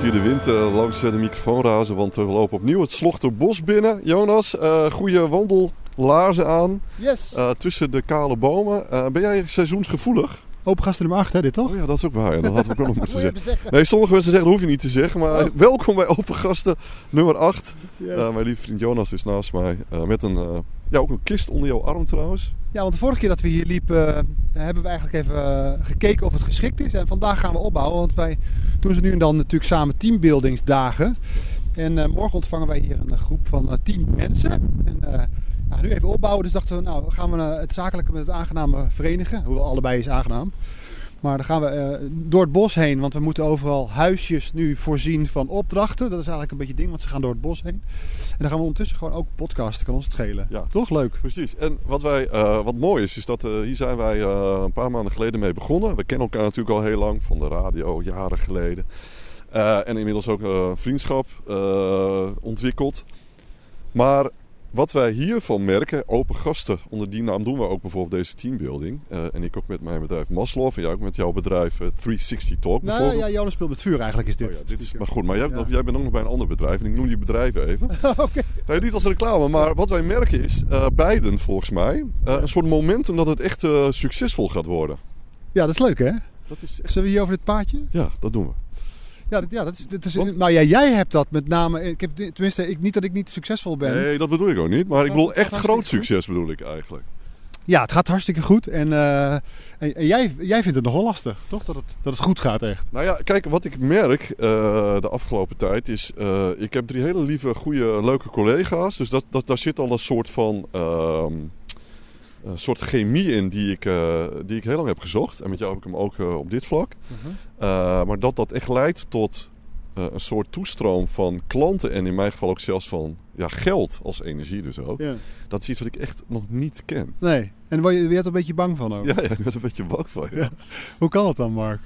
hoort hier de wind uh, langs de microfoon razen, want we lopen opnieuw het Slochterbos binnen. Jonas, uh, goede wandellaarzen aan yes. uh, tussen de kale bomen. ben jij seizoensgevoelig? Open gasten nummer 8, hè, dit toch? Oh ja, dat is ook waar. Ja. Dat hadden we ook nog moeten zeggen. zeggen. Nee, sommige mensen zeggen, dat hoef je niet te zeggen. Maar oh. welkom bij Open Gasten nummer 8. Yes. mijn lieve vriend Jonas is naast mij. met een, ja, ook een kist onder jouw arm trouwens. Ja, want de vorige keer dat we hier liepen, hebben we eigenlijk even gekeken of het geschikt is. En vandaag gaan we opbouwen, want wij doen ze nu en dan natuurlijk samen teambuildingsdagen. En uh, morgen ontvangen wij hier een groep van tien mensen. En uh, nu even opbouwen, dus dachten we, nou gaan we het zakelijke met het aangename verenigen. Hoewel allebei is aangenaam. Maar dan gaan we door het bos heen, want we moeten overal huisjes nu voorzien van opdrachten. Dat is eigenlijk een beetje ding, want ze gaan door het bos heen. En dan gaan we ondertussen gewoon ook podcasten, kan ons het schelen. Ja. Toch leuk? Precies. En wat, wij, wat mooi is, is dat hier zijn wij een paar maanden geleden mee begonnen. We kennen elkaar natuurlijk al heel lang van de radio, jaren geleden. En inmiddels ook vriendschap ontwikkeld. Maar wat wij hiervan merken, open gasten, onder die naam doen we ook bijvoorbeeld deze teambuilding. en ik ook met mijn bedrijf Maslow en jij ook met jouw bedrijf 360 Talk nou, bijvoorbeeld. Ja, Jonas speelt met vuur eigenlijk is dit. Oh ja, dit is, maar goed, maar jij, ja. jij, bent ook nog bij een ander bedrijf en ik noem die bedrijven even. okay. Nee, niet als reclame, maar wat wij merken is, beiden volgens mij, een soort momentum dat het echt succesvol gaat worden. Ja, dat is leuk hè? Dat is echt... Zullen we hier over dit paadje? Ja, dat doen we. Ja, dat, ja, dat is, dat is, nou ja, jij hebt dat met name. Ik heb, tenminste, ik, niet dat ik niet succesvol ben. Nee, dat bedoel ik ook niet. Maar ik bedoel echt groot succes bedoel ik eigenlijk. Ja, het gaat hartstikke goed. En, uh, en, en, jij, jij vindt het nogal lastig, toch? Dat het, dat het goed gaat echt. Nou ja, kijk, wat ik merk uh, de afgelopen tijd is... Uh, ik heb drie hele lieve, goede, leuke collega's. Dus dat, dat, daar zit al een soort van... Een soort chemie in die ik, die ik heel lang heb gezocht. En met jou heb ik hem ook op dit vlak. Uh -huh. maar dat dat echt leidt tot een soort toestroom van klanten. En in mijn geval ook zelfs van ja, geld als energie dus ook. Ja. Dat is iets wat ik echt nog niet ken. Nee. En word je, je er een beetje bang van ook? Ja, ja ik ben er een beetje bang van. Ja. Hoe kan dat dan, Mark?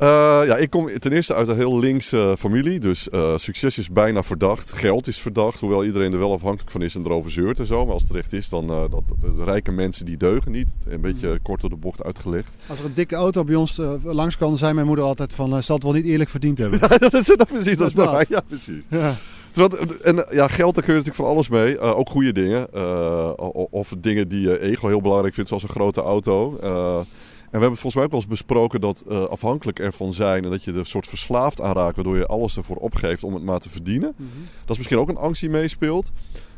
Uh, ja, ik kom ten eerste uit een heel linkse familie. Dus uh, succes is bijna verdacht. Geld is verdacht. Hoewel iedereen er wel afhankelijk van is en erover zeurt en zo. Maar als het recht is, dan uh, dat de rijke mensen die deugen niet. Een beetje mm. kort door de bocht uitgelegd. Als er een dikke auto bij ons langs kan, zei mijn moeder altijd van... zal het wel niet eerlijk verdiend hebben. ja, dat is dat precies. Dat, dat is bij Ja, precies. Ja. En ja, geld, daar kun je natuurlijk van alles mee. ook goede dingen. of dingen die je ego heel belangrijk vindt, zoals een grote auto. En we hebben volgens mij ook wel eens besproken dat uh, afhankelijk ervan zijn en dat je er een soort verslaafd aan raakt, waardoor je alles ervoor opgeeft om het maar te verdienen. Mm -hmm. Dat is misschien ook een angst die meespeelt.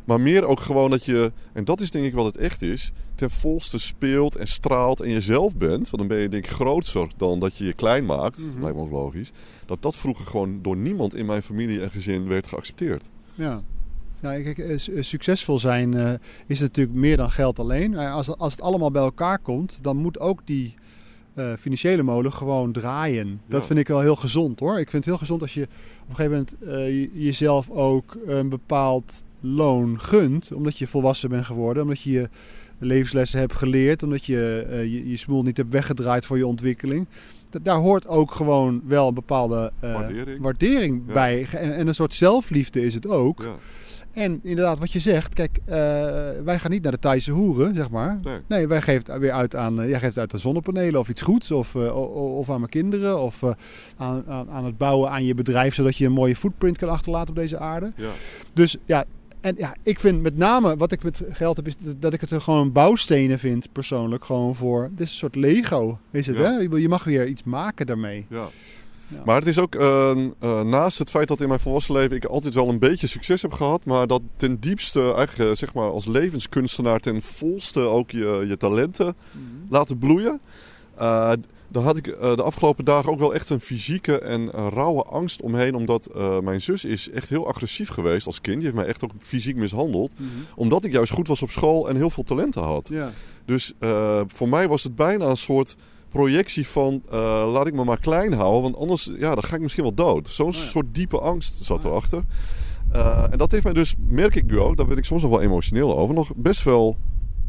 Maar meer ook gewoon dat je, en dat is denk ik wat het echt is, ten volste speelt en straalt en jezelf bent. Want dan ben je denk ik groter dan dat je je klein maakt. Mm -hmm. Lijkt me logisch. Dat dat vroeger gewoon door niemand in mijn familie en gezin werd geaccepteerd. Ja. Nou, kijk, succesvol zijn uh, is natuurlijk meer dan geld alleen. Als, als het allemaal bij elkaar komt, dan moet ook die uh, financiële molen gewoon draaien. Dat vind ik wel heel gezond hoor. Ik vind het heel gezond als je op een gegeven moment uh, jezelf ook een bepaald loon gunt. Omdat je volwassen bent geworden. Omdat je je levenslessen hebt geleerd. Omdat je uh, je, je smoel niet hebt weggedraaid voor je ontwikkeling. Dat, daar hoort ook gewoon wel een bepaalde waardering, waardering ja. bij. En, en, een soort zelfliefde is het ook. Ja. En inderdaad, wat je zegt, kijk, uh, wij gaan niet naar de Thaise hoeren, zeg maar. Nee, nee wij geven het weer uit aan, uh, jij geeft het uit aan zonnepanelen of iets goeds, of, uh, of aan mijn kinderen, of aan, aan, aan, het bouwen aan je bedrijf, zodat je een mooie footprint kan achterlaten op deze aarde. Ja. Dus ja, en ja, ik vind met name wat ik met geld heb, is dat ik het er gewoon bouwstenen vind, persoonlijk, gewoon voor. Dit is een soort Lego, is het, ja. hè? Je mag weer iets maken daarmee. Ja. Ja. Maar het is ook uh, uh, naast het feit dat in mijn volwassen leven ik altijd wel een beetje succes heb gehad, maar dat ten diepste eigenlijk zeg maar als levenskunstenaar ten volste ook je, je talenten mm -hmm. laten bloeien. Uh, daar had ik de afgelopen dagen ook wel echt een fysieke en een rauwe angst omheen. Omdat mijn zus is echt heel agressief geweest als kind. Die heeft mij echt ook fysiek mishandeld. Mhm. Mm -hmm. Omdat ik juist goed was op school en heel veel talenten had. Ja. Dus voor mij was het bijna een soort projectie van uh, laat ik me maar klein houden, want anders ja, dan ga ik misschien wel dood. Zo'n Oh ja. soort diepe angst zat Oh ja. erachter. Uh, en dat heeft mij dus, merk ik nu ook, daar ben ik soms nog wel emotioneel over, nog best wel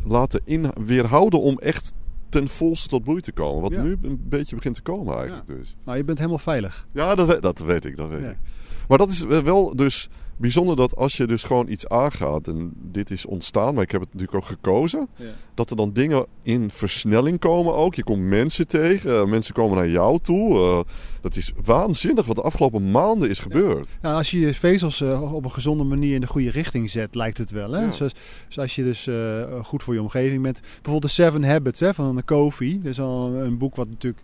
laten in, weerhouden om echt ten volste tot bloei te komen. Wat Ja. nu een beetje begint te komen eigenlijk. Dus. Nou, je bent helemaal veilig. Ja, dat, dat weet ik, dat weet Ja. ik. Maar dat is wel dus bijzonder dat als je dus gewoon iets aangaat, en dit is ontstaan, maar ik heb het natuurlijk ook gekozen, Ja. dat er dan dingen in versnelling komen ook. Je komt mensen tegen, eh, mensen komen naar jou toe. eh, dat is waanzinnig wat de afgelopen maanden is gebeurd. Nou, als je je vezels eh, op een gezonde manier in de goede richting zet, lijkt het wel. Hè? Ja. Dus als je dus goed voor je omgeving bent. Bijvoorbeeld de Seven Habits hè, van Kofi. Dat is al een, boek wat natuurlijk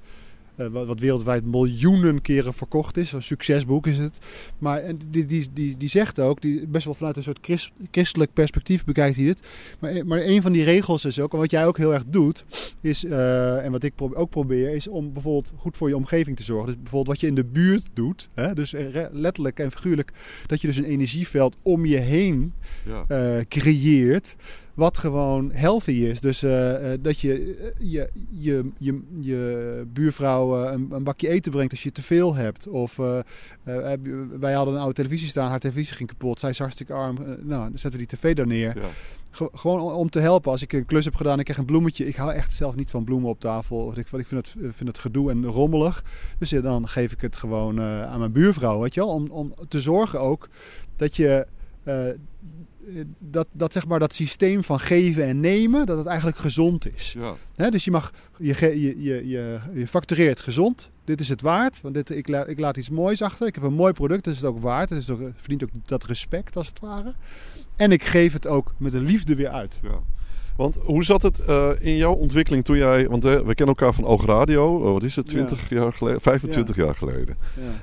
wat, wat wereldwijd miljoenen keren verkocht is. Een succesboek is het. Maar en die, die, die, die zegt ook, die best wel vanuit een soort christ- christelijk perspectief bekijkt hij dit. Maar, maar een van die regels is ook, en wat jij ook heel erg doet, is, eh, en wat ik pro- ook probeer, is om bijvoorbeeld goed voor je omgeving te zorgen. Dus bijvoorbeeld wat je in de buurt doet, hè? dus eh, letterlijk en figuurlijk, dat je dus een energieveld om je heen Ja. eh, creëert. Wat gewoon healthy is. Dus eh, eh, dat je, eh, je, je, je, je buurvrouw een, een bakje eten brengt als je te veel hebt. Of wij hadden een oude televisie staan, haar televisie ging kapot. Zij is hartstikt arm. Nou, dan zetten we die tv daar neer. Ja. Ge- gewoon om, te helpen. Als ik een klus heb gedaan en ik krijg een bloemetje. Ik hou echt zelf niet van bloemen op tafel. Ik, ik vind, het, vind het gedoe en rommelig. Dus ja, dan geef ik het gewoon aan mijn buurvrouw. Weet je wel? Om, om te zorgen ook dat je... dat, dat, zeg maar, dat systeem van geven en nemen, dat het eigenlijk gezond is. Ja. Dus je, mag, je, je, je, je, je factureert gezond. Dit is het waard. Want dit, ik, la- ik laat iets moois achter. Ik heb een mooi product. Dat is het ook waard. Het is ook, het verdient ook dat respect als het ware. En ik geef het ook met een liefde weer uit. Ja. Want hoe zat het eh, in jouw ontwikkeling toen jij... Want we kennen elkaar van Oog Radio. eh, wat is het? 20 jaar geleden? 25 jaar geleden.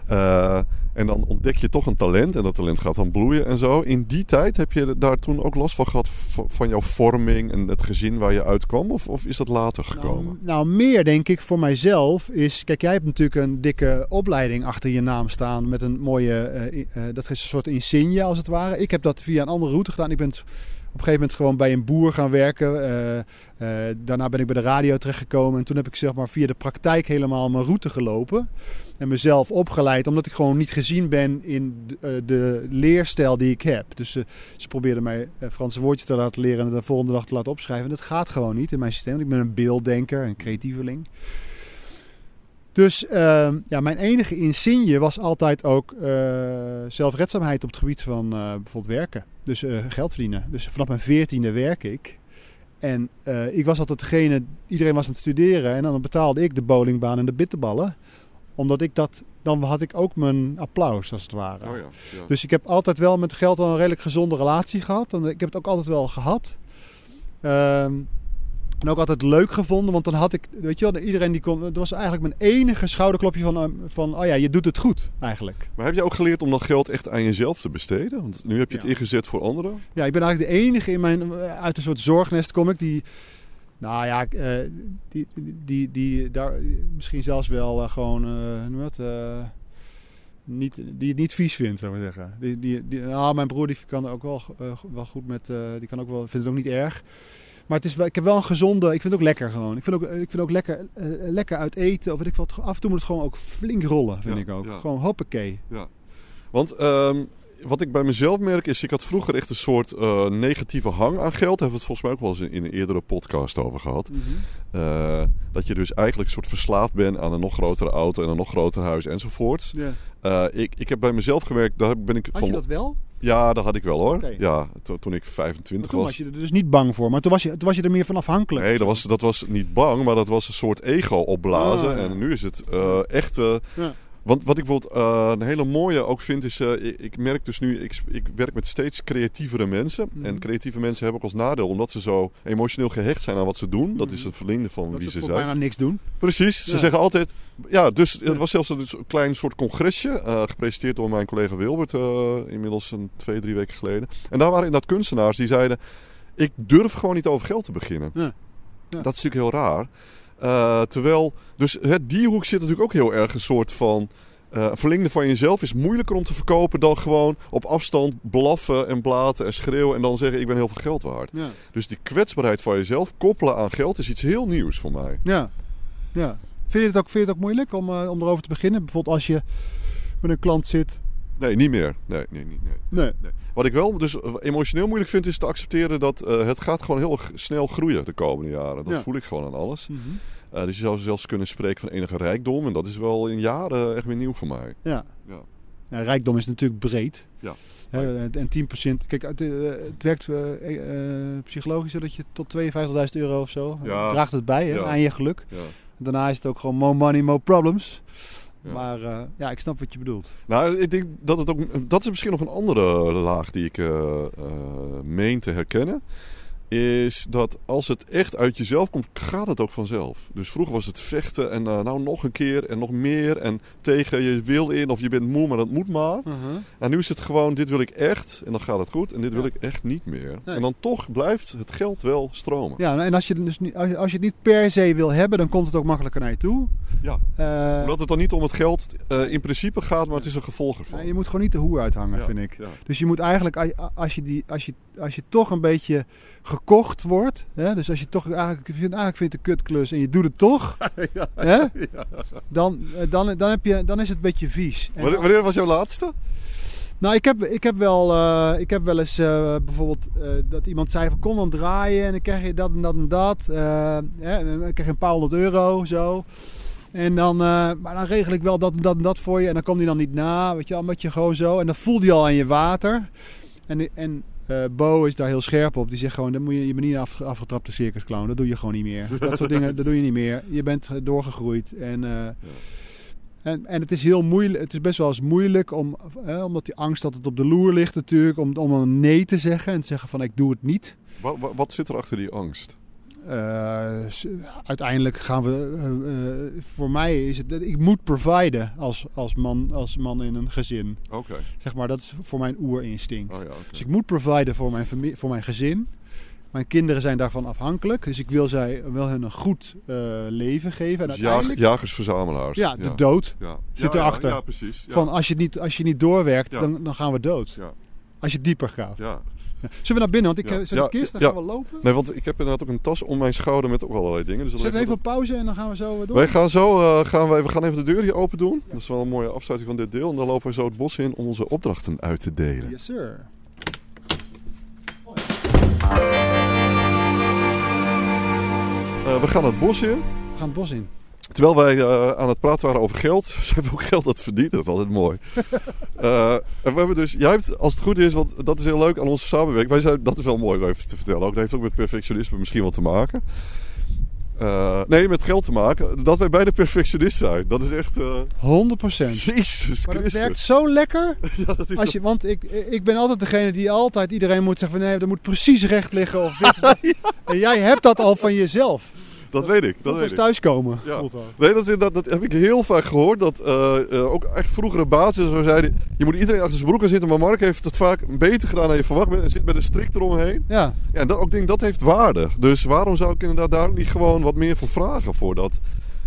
Ja. Eh, en dan ontdek je toch een talent. En dat talent gaat dan bloeien en zo. In die tijd heb je daar toen ook last van gehad... van jouw vorming en het gezin waar je uitkwam? Of, of is dat later gekomen? Nou, nou, meer denk ik voor mijzelf is... Kijk, jij hebt natuurlijk een dikke opleiding achter je naam staan... met een mooie... eh, dat is een soort insigne als het ware. Ik heb dat via een andere route gedaan. Ik ben een gegeven moment gewoon bij een boer gaan werken. Eh, eh, daarna ben ik bij de radio terechtgekomen. En toen heb ik zeg maar via de praktijk helemaal mijn route gelopen. En mezelf opgeleid. Omdat ik gewoon niet gezien ben in de, eh, de leerstijl die ik heb. Dus eh, ze probeerden mij Franse woordjes te laten leren. En de volgende dag te laten opschrijven. En dat gaat gewoon niet in mijn systeem. Ik ben een beelddenker, een creatieveling. Dus ehm, ja, mijn enige insigne was altijd ook eh, zelfredzaamheid op het gebied van eh, bijvoorbeeld werken. Dus eh, geld verdienen. Dus vanaf mijn veertiende werk ik. En ik was altijd degene, iedereen was aan het studeren en dan betaalde ik de bowlingbaan en de bitterballen. Omdat ik dat, dan had ik ook mijn applaus als het ware. Oh ja, ja. Dus ik heb altijd wel met geld wel een redelijk gezonde relatie gehad. En ik heb het ook altijd wel gehad. Ehm, en ook altijd leuk gevonden, want dan had ik, weet je wel, iedereen die kon, het was eigenlijk mijn enige schouderklopje van, eh, van, oh ja, je doet het goed eigenlijk. Maar heb je ook geleerd om dat geld echt aan jezelf te besteden? Want nu heb je het Ja. ingezet voor anderen. Ja, ik ben eigenlijk de enige in mijn, uit een soort zorgnest kom ik die, nou ja, eh, die, die, die daar misschien zelfs wel eh, gewoon, eh, je dat, eh, niet, die het niet vies vindt, zou ik maar zeggen. Die, die, die, nou, mijn broer die kan ook wel, eh, wel goed met, eh, die kan ook wel, vindt het ook niet erg. Maar het is wel, ik heb wel een gezonde, ik vind het ook lekker gewoon. Ik vind ook, ik vind ook lekker, eh, lekker uit eten of weet ik wat. Af en toe moet het gewoon ook flink rollen, vind Ja, ik ook. ja. Gewoon hoppakee. Want ehm, wat ik bij mezelf merk is, ik had vroeger echt een soort eh, negatieve hang aan geld. Daar hebben we het volgens mij ook wel eens in, een eerdere podcast over gehad. Eh, dat je dus eigenlijk een soort verslaafd bent aan een nog grotere auto en een nog groter huis enzovoort. Ja. Eh, ik, ik heb bij mezelf gewerkt, daar ben ik Had van. je dat wel? Ja, dat had ik wel hoor. Ja, to- toen ik Maar 25 toen was. was je er dus niet bang voor. Maar toen was je, toen was je er meer van afhankelijk. Nee, dat was, dat was niet bang, maar dat was een soort ego opblazen. Ah, ja. En nu is het eh, echt. Ja. Want wat ik bijvoorbeeld eh, een hele mooie ook vind, is. eh, ik, ik merk dus nu, ik, ik werk met steeds creatievere mensen. Mhm. En creatieve mensen hebben ook als nadeel, omdat ze zo emotioneel gehecht zijn aan wat ze doen. Dat Mhm. is het verlengde van Dat wie ze ze voor zijn. bijna niks doen. Precies, ze Ja. zeggen altijd. Ja, dus het Ja. was zelfs een klein soort congresje. eh, gepresenteerd door mijn collega Wilbert. eh, inmiddels een twee, drie weken geleden. En daar waren inderdaad kunstenaars die zeiden. Ik durf gewoon niet over geld te beginnen. Ja. Ja. Dat is natuurlijk heel raar. Eh, terwijl, dus het, die hoek zit natuurlijk ook heel erg een soort van. eh verlengde van jezelf is moeilijker om te verkopen dan gewoon op afstand blaffen en blaten en schreeuwen en dan zeggen ik ben heel veel geld waard. Ja. Dus die kwetsbaarheid van jezelf koppelen aan geld is iets heel nieuws voor mij. Ja. ja. Vind, je het ook, vind je het ook moeilijk om, eh, om erover te beginnen? Bijvoorbeeld als je met een klant zit. Nee, niet meer. Nee, nee, niet. Nee. Nee. Wat ik wel dus emotioneel moeilijk vind is te accepteren dat eh, het gaat gewoon heel snel groeien de komende jaren. Dat Ja. voel ik gewoon aan alles. Eh, dus je zou zelfs kunnen spreken van enige rijkdom en dat is wel in jaren echt weer nieuw voor mij. Ja. Ja. Ja, rijkdom is natuurlijk breed. Ja. Hè, en- en 10%. Kijk, het, eh, het werkt eh, eh, psychologisch dat je tot 52.000 euro of zo Ja. draagt het bij hè, aan je geluk. Ja. Daarna is het ook gewoon more money, more problems. Ja. Maar eh, ja, ik snap wat je bedoelt. Nou, ik denk dat het ook. Dat is misschien nog een andere laag die ik eh, eh, meen te herkennen. Is dat als het echt uit jezelf komt, gaat het ook vanzelf. Dus vroeger was het vechten en eh, nou nog een keer en nog meer. En tegen je wil in of je bent moe, maar dat moet maar. En nu is het gewoon, dit wil ik echt en dan gaat het goed. En dit wil ik echt niet meer. Nee. En dan toch blijft het geld wel stromen. Ja, nou, en als je, dus niet, als, je, als je het niet per se wil hebben, dan komt het ook makkelijker naar je toe. Ja. Eh, Omdat het dan niet om het geld eh, in principe gaat, maar het is een gevolg ervan. je moet gewoon niet de hoe uithangen, Ja, vind ik. Ja. Dus je moet eigenlijk, als je, die, als je, als je toch een beetje gekocht wordt, hè, dus als je toch eigenlijk, vindt, eigenlijk vindt het een kutklus en je doet het toch, Ja. hè, Ja. dan, eh, dan, dan, heb je, dan is het een beetje vies. En- Wanneer, wanneer was jouw laatste? Nou, ik heb, ik heb, wel, eh, ik heb wel eens eh, bijvoorbeeld dat iemand zei van kom dan draaien en dan krijg je dat en dat en dat. Hè, en dan krijg je een paar honderd euro zo. En dan, maar dan regel ik wel dat en dat en dat voor je. En dan komt hij dan niet na, weet je wel, omdat je gewoon zo. En dan voel je al aan je water. En, en eh, Bo is daar heel scherp op. Die zegt gewoon, dan moet je, je bent niet een af, afgetrapte circusclown. Dat doe je gewoon niet meer. Dat soort dingen, dat doe je niet meer. Je bent eh, doorgegroeid. En, eh, en, en het is heel moeilijk. Het is best wel eens moeilijk om, eh, omdat die angst altijd op de loer ligt natuurlijk, om, om een nee te zeggen en te zeggen van ik doe het niet. Wat, wat, wat zit er achter die angst? Eh, uiteindelijk gaan we. eh, eh, voor mij is het. dat Ik moet providen als, als, man, als man in een gezin. Oké. Zeg maar, dat is voor mijn oerinstinct. Oh ja. Dus ik moet providen voor mijn, voor mijn gezin. Mijn kinderen zijn daarvan afhankelijk. Dus ik wil, zij, wil hun een goed leven geven. En Dus uiteindelijk. jagers-verzamelaars. ja, de dood. Ja. zit erachter. Ja, precies. Van als je niet, als je niet doorwerkt, dan, dan gaan we dood. Ja. Als je dieper gaat. ja. Zullen we naar binnen? Want ik heb Ja, kist, dan gaan we lopen. Nee, want ik heb inderdaad ook een tas om mijn schouder met ook allerlei dingen. Dus dat Zet even op pauze en dan gaan we zo eh, door. Wij gaan zo, eh, gaan wij, we gaan even de deur hier open doen. Dat is wel een mooie afsluiting van dit deel. En dan lopen we zo het bos in om onze opdrachten uit te delen. Yes, sir. Eh, we gaan het bos in. We gaan het bos in. Terwijl wij eh, aan het praten waren over geld, ze hebben ook geld dat verdienen. Dat is altijd mooi. Eh, en we hebben dus, jij hebt, als het goed is, want dat is heel leuk aan onze samenwerking. Wij zijn, dat is wel mooi om even te vertellen. Ook, dat heeft ook met perfectionisme misschien wat te maken. Eh, nee, met geld te maken. Dat wij beide perfectionist zijn. Dat is echt. eh 100 procent. Jezus Maar dat Christus. werkt zo lekker. Ja, dat is Als je, want ik, ik ben altijd degene die altijd iedereen moet zeggen van nee, dat moet precies recht liggen of dit. En jij hebt dat al van jezelf. Dat weet ik. Dat Dat weet ik. thuiskomen. Ja. voelt dat. Nee, dat, dat, dat heb ik heel vaak gehoord. Dat eh, eh, ook echt vroegere bazen zo zeiden: je moet iedereen achter zijn broek gaan zitten. Maar Mark heeft het vaak beter gedaan dan je verwacht bent. En zit met een strik eromheen. Ja. Ja, en dat, ook denk, dat heeft waarde. Dus waarom zou ik inderdaad daar ook niet gewoon wat meer voor vragen? Voordat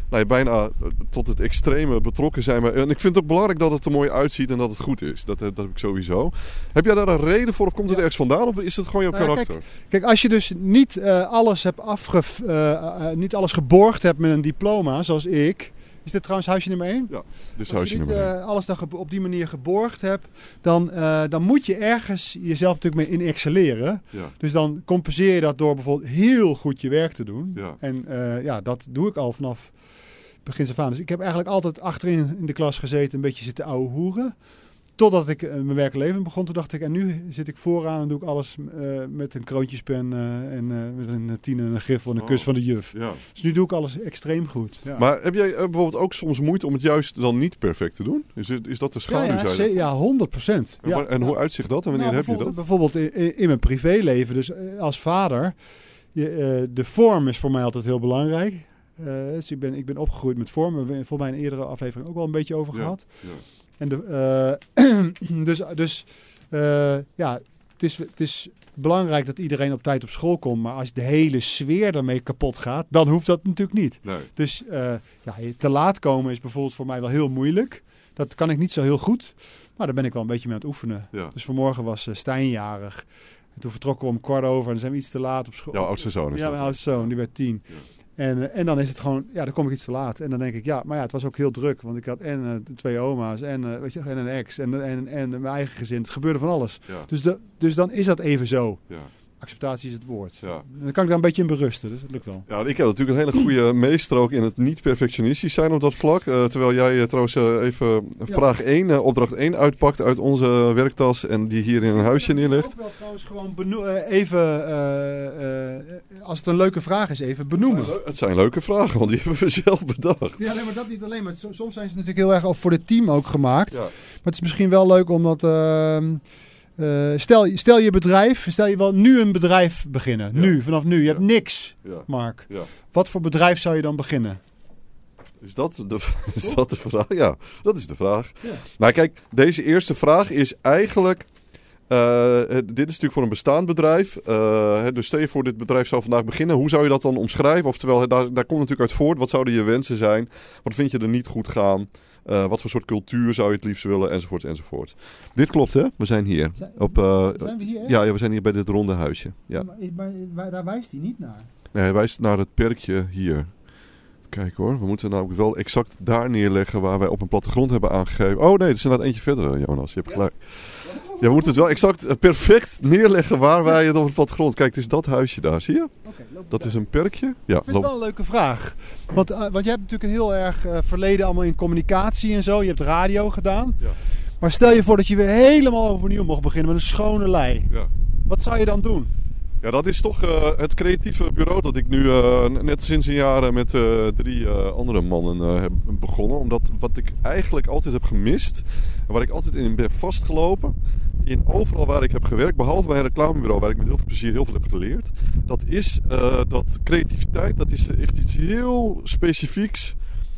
nou, je bijna eh, tot het extreme betrokken zijn. Maar, en ik vind het ook belangrijk dat het er mooi uitziet en dat het goed is. Dat, eh, dat heb ik sowieso. Heb jij daar een reden voor of komt het ergens vandaan? Of is het gewoon jouw Nou karakter? Kijk, als je dus niet, eh, alles hebt afge, niet alles geborgd hebt met een diploma, zoals ik. Is dit trouwens huisje nummer 1? dus Als huisje nummer eh, alles dan op die manier geborgd hebt, dan, eh, dan moet je ergens jezelf natuurlijk mee in excelleren. Ja, Dus dan compenseer je dat door bijvoorbeeld heel goed je werk te doen. Ja. En eh, ja, dat doe ik al vanaf begin af aan. Dus ik heb eigenlijk altijd achterin in de klas gezeten, een beetje zitten ouwe hoeren. Totdat ik eh, mijn werkleven begon, toen dacht ik, en nu zit ik vooraan en doe ik alles eh, met een kroontjespen eh, en met een tien en een griffel en een Oh. kus van de juf. ja. Dus nu doe ik alles extreem goed. Ja. Maar heb jij bijvoorbeeld ook soms moeite om het juist dan niet perfect te doen? Is, het, is dat de schaduwzijde? ja, ja, 100 procent. En, en hoe uitzicht dat en wanneer Nou, heb je dat? bijvoorbeeld- in, in mijn privéleven, dus als vader. Je, de vorm is voor mij altijd heel belangrijk. Dus ik ben, ik ben opgegroeid met vorm. We hebben voor mij in een eerdere aflevering ook wel een beetje over gehad. ja. En de, eh, dus dus eh, ja, het is, het is belangrijk dat iedereen op tijd op school komt. Maar als de hele sfeer daarmee kapot gaat, dan hoeft dat natuurlijk niet. Nee. Dus eh, ja, te laat komen is bijvoorbeeld voor mij wel heel moeilijk. Dat kan ik niet zo heel goed. Maar daar ben ik wel een beetje mee aan het oefenen. Ja. Dus vanmorgen was eh, Stijn jarig. En toen vertrokken we om kwart over en dan zijn we iets te laat op school. Jouw oudste zoon is Ja, mijn oudste zoon, die werd tien. Ja. En, eh, en dan is het gewoon, ja, dan kom ik iets te laat. En dan denk ik, ja, maar ja, het was ook heel druk. Want ik had en eh, twee oma's en, eh, weet je, en een ex en, en, en mijn eigen gezin. Het gebeurde van alles. Ja, Dus, de, dus dan is dat even zo. ja. Acceptatie is het woord. Ja. Dan kan ik daar een beetje in berusten, dus dat lukt wel. Ja, ik heb natuurlijk een hele goede meester ook in het niet perfectionistisch zijn op dat vlak. Eh, terwijl jij eh, trouwens eh, even Ja. vraag 1, eh, opdracht 1 uitpakt uit onze werktas en die hier in een huisje neerlegt. Ook wel trouwens gewoon even, als het een leuke vraag is, even benoemen. Het zijn leuke vragen, want die hebben we zelf bedacht. Ja, nee, maar dat niet alleen. Maar so- soms zijn ze natuurlijk heel erg voor het team ook gemaakt. Ja. Maar het is misschien wel leuk omdat... eh, stel, stel je bedrijf, stel je wel nu een bedrijf beginnen. Ja. Nu, vanaf nu. Je Ja. hebt niks, Ja. Mark. Ja. Wat voor bedrijf zou je dan beginnen? Is dat, de, is dat de vraag? Ja, dat is de vraag. Ja. Nou kijk, deze eerste vraag is eigenlijk... eh, dit is natuurlijk voor een bestaand bedrijf. Eh, dus stel je voor, dit bedrijf zou vandaag beginnen. Hoe zou je dat dan omschrijven? Oftewel, daar, daar komt natuurlijk uit voort. Wat zouden je wensen zijn? Wat vind je er niet goed gaan? Eh, wat voor soort cultuur zou je het liefst willen? Enzovoort, enzovoort. Dit klopt, hè? We zijn hier. Zijn- Op, eh, Zijn we hier? ja, ja, we zijn hier bij dit ronde huisje. Ja. Maar, maar, maar daar wijst hij niet naar. Nee, hij wijst naar het perkje hier. Kijk hoor, we moeten nou wel exact daar neerleggen waar wij op een plattegrond hebben aangegeven. Oh nee, het is inderdaad eentje verder, eh, Jonas. Je hebt gelijk. Ja, we moeten het wel exact eh, perfect neerleggen waar wij het op het plattegrond. Kijk, het is dat huisje daar, zie je? Dat daar. is een perkje. Ja, Ik vind het wel een leuke vraag. Want, want je hebt natuurlijk een heel erg eh, verleden allemaal in communicatie en zo. Je hebt radio gedaan. Ja. Maar stel je voor dat je weer helemaal overnieuw mocht beginnen met een schone lei. Ja. Wat zou je dan doen? Ja, dat is toch het creatieve bureau dat ik nu net sinds een jaar met drie andere mannen heb begonnen. Omdat wat ik eigenlijk altijd heb gemist, en waar ik altijd in ben vastgelopen, in overal waar ik heb gewerkt, behalve bij een reclamebureau waar ik met heel veel plezier heel veel heb geleerd, dat is eh, dat creativiteit, dat is echt iets heel specifieks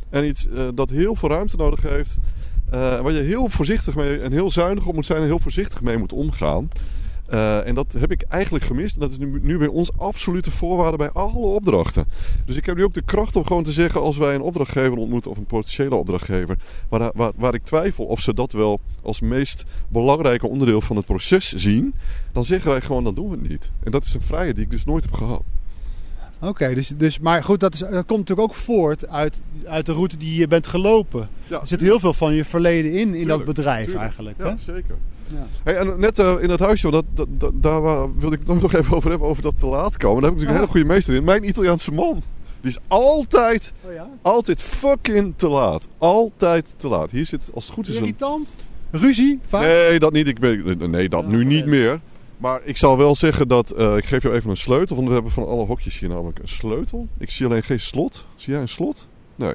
en iets eh, dat heel veel ruimte nodig heeft. eh, waar je heel voorzichtig mee en heel zuinig op moet zijn en heel voorzichtig mee moet omgaan. Eh, en dat heb ik eigenlijk gemist. En dat is nu, nu bij ons absolute voorwaarde bij alle opdrachten. Dus ik heb nu ook de kracht om gewoon te zeggen... als wij een opdrachtgever ontmoeten of een potentiële opdrachtgever... Waar, waar, waar ik twijfel of ze dat wel als meest belangrijke onderdeel van het proces zien... dan zeggen wij gewoon, dan doen we het niet. En dat is een vrijheid die ik dus nooit heb gehad. Oké, dus, dus, maar goed, dat, is, dat komt natuurlijk ook voort uit, uit de route die je bent gelopen. Ja, Er zit heel veel van je verleden in, in dat bedrijf tuurlijk. eigenlijk. Hè? ja zeker. Ja. Hey, en net eh, in dat huisje, dat, dat, dat- daar wa- wilde ik het nog even over hebben, over dat te laat komen. Daar heb ik natuurlijk een hele goede meester in. Mijn Italiaanse man. Die is altijd, Oh ja? altijd fucking te laat. Altijd te laat. Hier zit, als het goed is, een... Irritant? Ruzie? Vaak? Nee, dat niet. Ik ben, nee, dat Ja, nu niet meer. Maar ik zal wel zeggen dat... eh, ik geef jou even een sleutel. Want we hebben van alle hokjes hier namelijk een sleutel. Ik zie alleen geen slot. Zie jij een slot? Nee.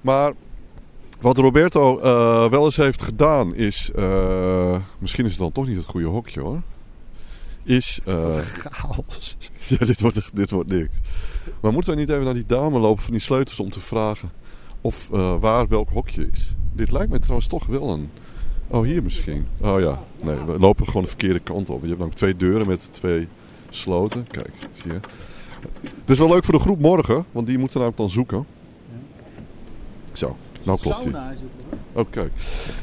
Maar wat Roberto eh, wel eens heeft gedaan is... eh, misschien is het dan toch niet het goede hokje hoor. Is... eh, Chaos. ja, dit wordt, dit wordt niks. Maar moeten we niet even naar die dame lopen van die sleutels om te vragen... Of waar welk hokje is? Dit lijkt mij trouwens toch wel een... Oh, hier misschien. Oh ja. Nee, we lopen gewoon de verkeerde kant op. Je hebt namelijk twee deuren met twee sloten. Kijk, zie je. Dit is wel leuk voor de groep morgen, want die moeten namelijk dan zoeken. Zo, nou klopt hij. Het. Oké.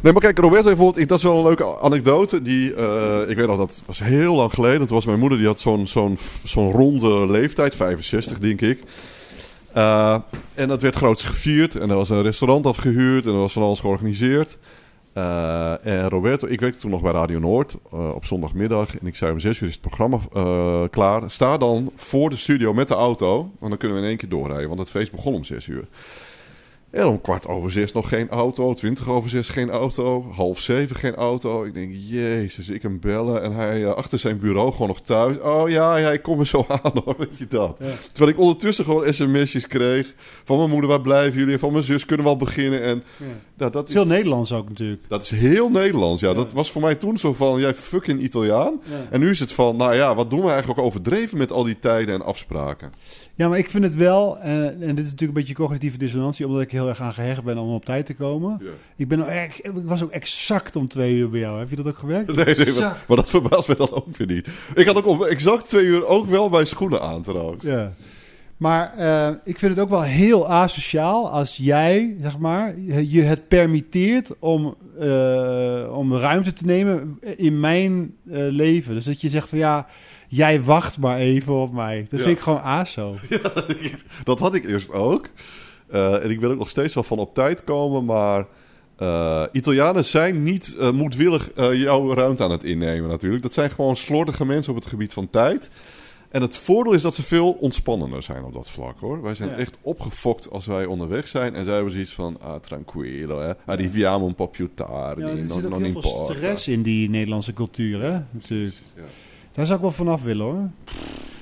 Nee, maar kijk, Roberto heeft bijvoorbeeld, dat is wel een leuke anekdote. Die, eh, ik weet nog, dat was heel lang geleden. Toen was mijn moeder, die had zo'n zo'n zo'n ronde leeftijd, 65 denk ik. Eh, en dat werd groots gevierd. En er was een restaurant afgehuurd en er was van alles georganiseerd. Eh, en Roberto, ik werkte toen nog bij Radio Noord eh, op zondagmiddag. En ik zei om zes uur is het programma eh, klaar. Sta dan voor de studio met de auto. Want dan kunnen we in één keer doorrijden. Want het feest begon om zes uur. En om kwart over zes nog geen auto. Twintig over zes geen auto. Half zeven geen auto. Ik denk, jezus, ik hem bellen. En hij eh, achter zijn bureau gewoon nog thuis. Oh ja, ja, ik kom er zo aan hoor, weet je dat. Ja. Terwijl ik ondertussen gewoon sms'jes kreeg. Van mijn moeder, waar blijven jullie? En van mijn zus, kunnen we al beginnen? En Ja. nou, dat is... heel Nederlands ook natuurlijk. Dat is heel Nederlands, ja. Ja. Dat was voor mij toen zo van, jij fucking Italiaan. En nu is het van, nou ja, wat doen we eigenlijk ook overdreven met al die tijden en afspraken? Ja, maar ik vind het wel, eh, en dit is natuurlijk een beetje cognitieve dissonantie, omdat ik heel erg aan gehecht ben om op tijd te komen. Ik, ben, nou erg- ik was ook exact om twee uur bij jou. Heb je dat ook gewerkt? Nee, nee, maar, maar dat verbaast me dan ook weer niet. Ik had ook om exact twee uur ook wel mijn schoenen aan trouwens. Ja. Maar eh, ik vind het ook wel heel asociaal als jij, zeg maar, je het permitteert om, eh, om ruimte te nemen in mijn leven. Dus dat je zegt van ja, jij wacht maar even op mij. Dat Ja. vind ik gewoon aso. Dat had ik eerst ook. Eh, en ik wil ook nog steeds wel van op tijd komen, maar Uh, Italianen zijn niet uh, moedwillig uh, jouw ruimte aan het innemen natuurlijk. Dat zijn gewoon slordige mensen op het gebied van tijd. En het voordeel is dat ze veel ontspannender zijn op dat vlak hoor. Wij zijn Ja. echt opgefokt als wij onderweg zijn. En zij hebben zoiets van, ah, tranquillo, hè. Arriviamo un po' più tardi, Ja, er zit ook non heel veel stress in die Nederlandse cultuur, hè? Natuurlijk. Ja. Daar zou ik wel vanaf willen, hoor.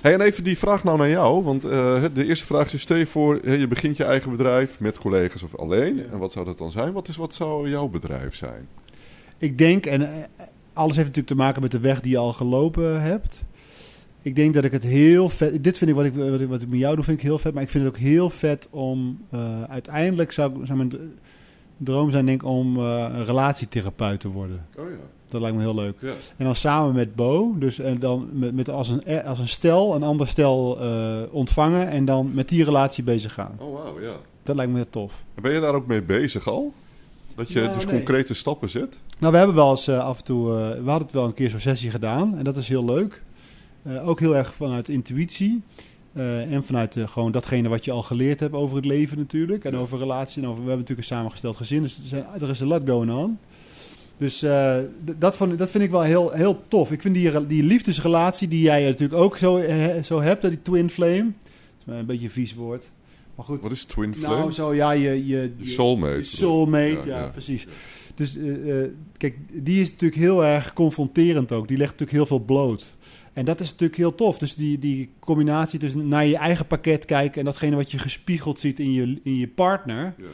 Hey, en even die vraag nou naar jou. Want eh, de eerste vraag is: stel je voor, je begint je eigen bedrijf met collega's of alleen. Ja. En wat zou dat dan zijn? Wat, is, wat zou jouw bedrijf zijn? Ik denk, en eh, alles heeft natuurlijk te maken met de weg die je al gelopen hebt. Ik denk dat ik het heel vet... Dit vind ik wat ik, wat ik, wat ik met jou doe, vind ik heel vet. Maar ik vind het ook heel vet om... eh, uiteindelijk zou, zou mijn droom zijn, denk ik, om een relatietherapeut te worden. Oh ja. Dat lijkt me heel leuk. ja. En dan samen met Bo, dus en dan met, met als, een, eh, als een stel, een ander stel eh, ontvangen en dan met die relatie bezig gaan. Oh wauw, ja. Dat lijkt me heel tof. En Ben je daar ook mee bezig al? Dat je Nou, dus nee. concrete stappen zet? Nou, we hebben wel eens eh, af en toe, eh, we hadden het wel een keer zo'n sessie gedaan en dat is heel leuk. Eh, ook heel erg vanuit intuïtie eh, en vanuit eh, gewoon datgene wat je al geleerd hebt over het leven natuurlijk en Ja. over relaties en over, we hebben natuurlijk een samengesteld gezin, dus er, zijn, er is een lot going on. Dus eh, dat, vond, dat vind ik wel heel, heel tof. Ik vind die, die liefdesrelatie die jij natuurlijk ook zo, eh, zo hebt, die twin flame. Dat is een beetje een vies woord. Maar goed. Wat is twin flame? Nou, zo ja, je, je, soulmate. je soulmate, ja, Ja, ja. precies. Dus eh, kijk, die is natuurlijk heel erg confronterend ook. Die legt natuurlijk heel veel bloot. En dat is natuurlijk heel tof. Dus die, die combinatie tussen naar je eigen pakket kijken en datgene wat je gespiegeld ziet in je, in je partner. Ja.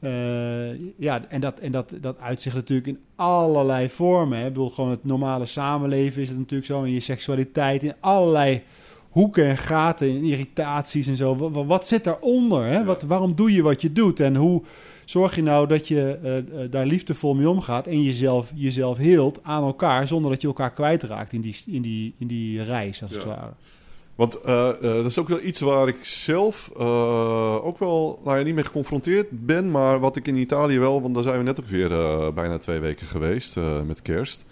Eh, ja, en, dat, en dat, dat uitzicht natuurlijk in allerlei vormen. Hè. Ik bedoel, gewoon het normale samenleven is het natuurlijk zo. In je seksualiteit, in allerlei hoeken en gaten, in irritaties en zo. Wat, wat zit daaronder? Hè? Ja. Wat, waarom doe je wat je doet? En hoe zorg je nou dat je eh, daar liefdevol mee omgaat en jezelf, jezelf heelt aan elkaar, zonder dat je elkaar kwijtraakt in die, in die, in die reis, als het ware. Want eh, eh, dat is ook wel iets waar ik zelf eh, ook wel nou ja, niet mee geconfronteerd ben. Maar wat ik in Italië wel, want daar zijn we net ook weer bijna twee weken geweest met kerst.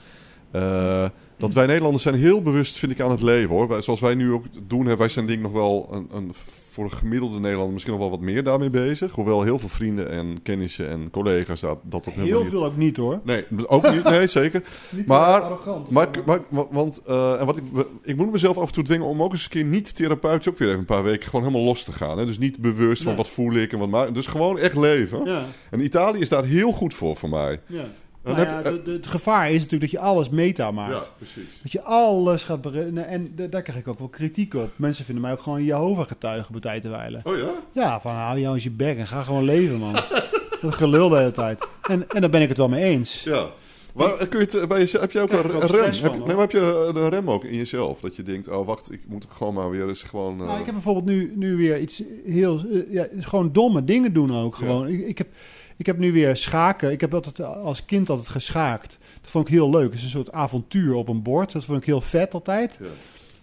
Dat wij Nederlanders zijn heel bewust, vind ik, aan het leven hoor. Wij, zoals wij nu ook doen, hè, wij zijn denk ik nog wel een, een, voor een gemiddelde Nederlander misschien nog wel wat meer daarmee bezig. Hoewel heel veel vrienden en kennissen en collega's dat, dat Heel veel ook niet hoor. Nee, ook niet. Nee, zeker. Niet Maar- arrogant. Maar, maar, maar- want, eh, en wat ik, ik moet mezelf af en toe dwingen om ook eens een keer niet therapeutisch ook weer even een paar weken gewoon helemaal los te gaan. Hè? Dus niet bewust van wat voel ik en wat maak. Dus gewoon echt leven. Ja, En Italië is daar heel goed voor voor mij. ja. Dan Nou heb ja, je- de- de- het gevaar is natuurlijk dat je alles meta maakt. Ja, precies. Dat je alles gaat berekenen. En daar krijg ik ook wel kritiek op. Mensen vinden mij ook gewoon Jehovah-getuige bij tijd te wijlen. Oh ja? Ja, van hou jou eens je bek en ga gewoon leven, man. Dat gelul de hele tijd. En, en daar ben ik het wel mee eens. Ja. Waar, kun je het, bij jezelf, heb je ook een, rem? Heb, nee, maar heb je een rem ook in jezelf? Dat je denkt, oh wacht, ik moet gewoon maar weer eens gewoon... eh, Nou, ik heb bijvoorbeeld nu, nu weer iets heel... eh, ja, gewoon domme dingen doen ook Ja. gewoon. Ik, ik, heb, ik heb nu weer schaken. Ik heb altijd als kind altijd geschaakt. Dat vond ik heel leuk. Het is een soort avontuur op een bord. Dat vond ik heel vet altijd. Ja.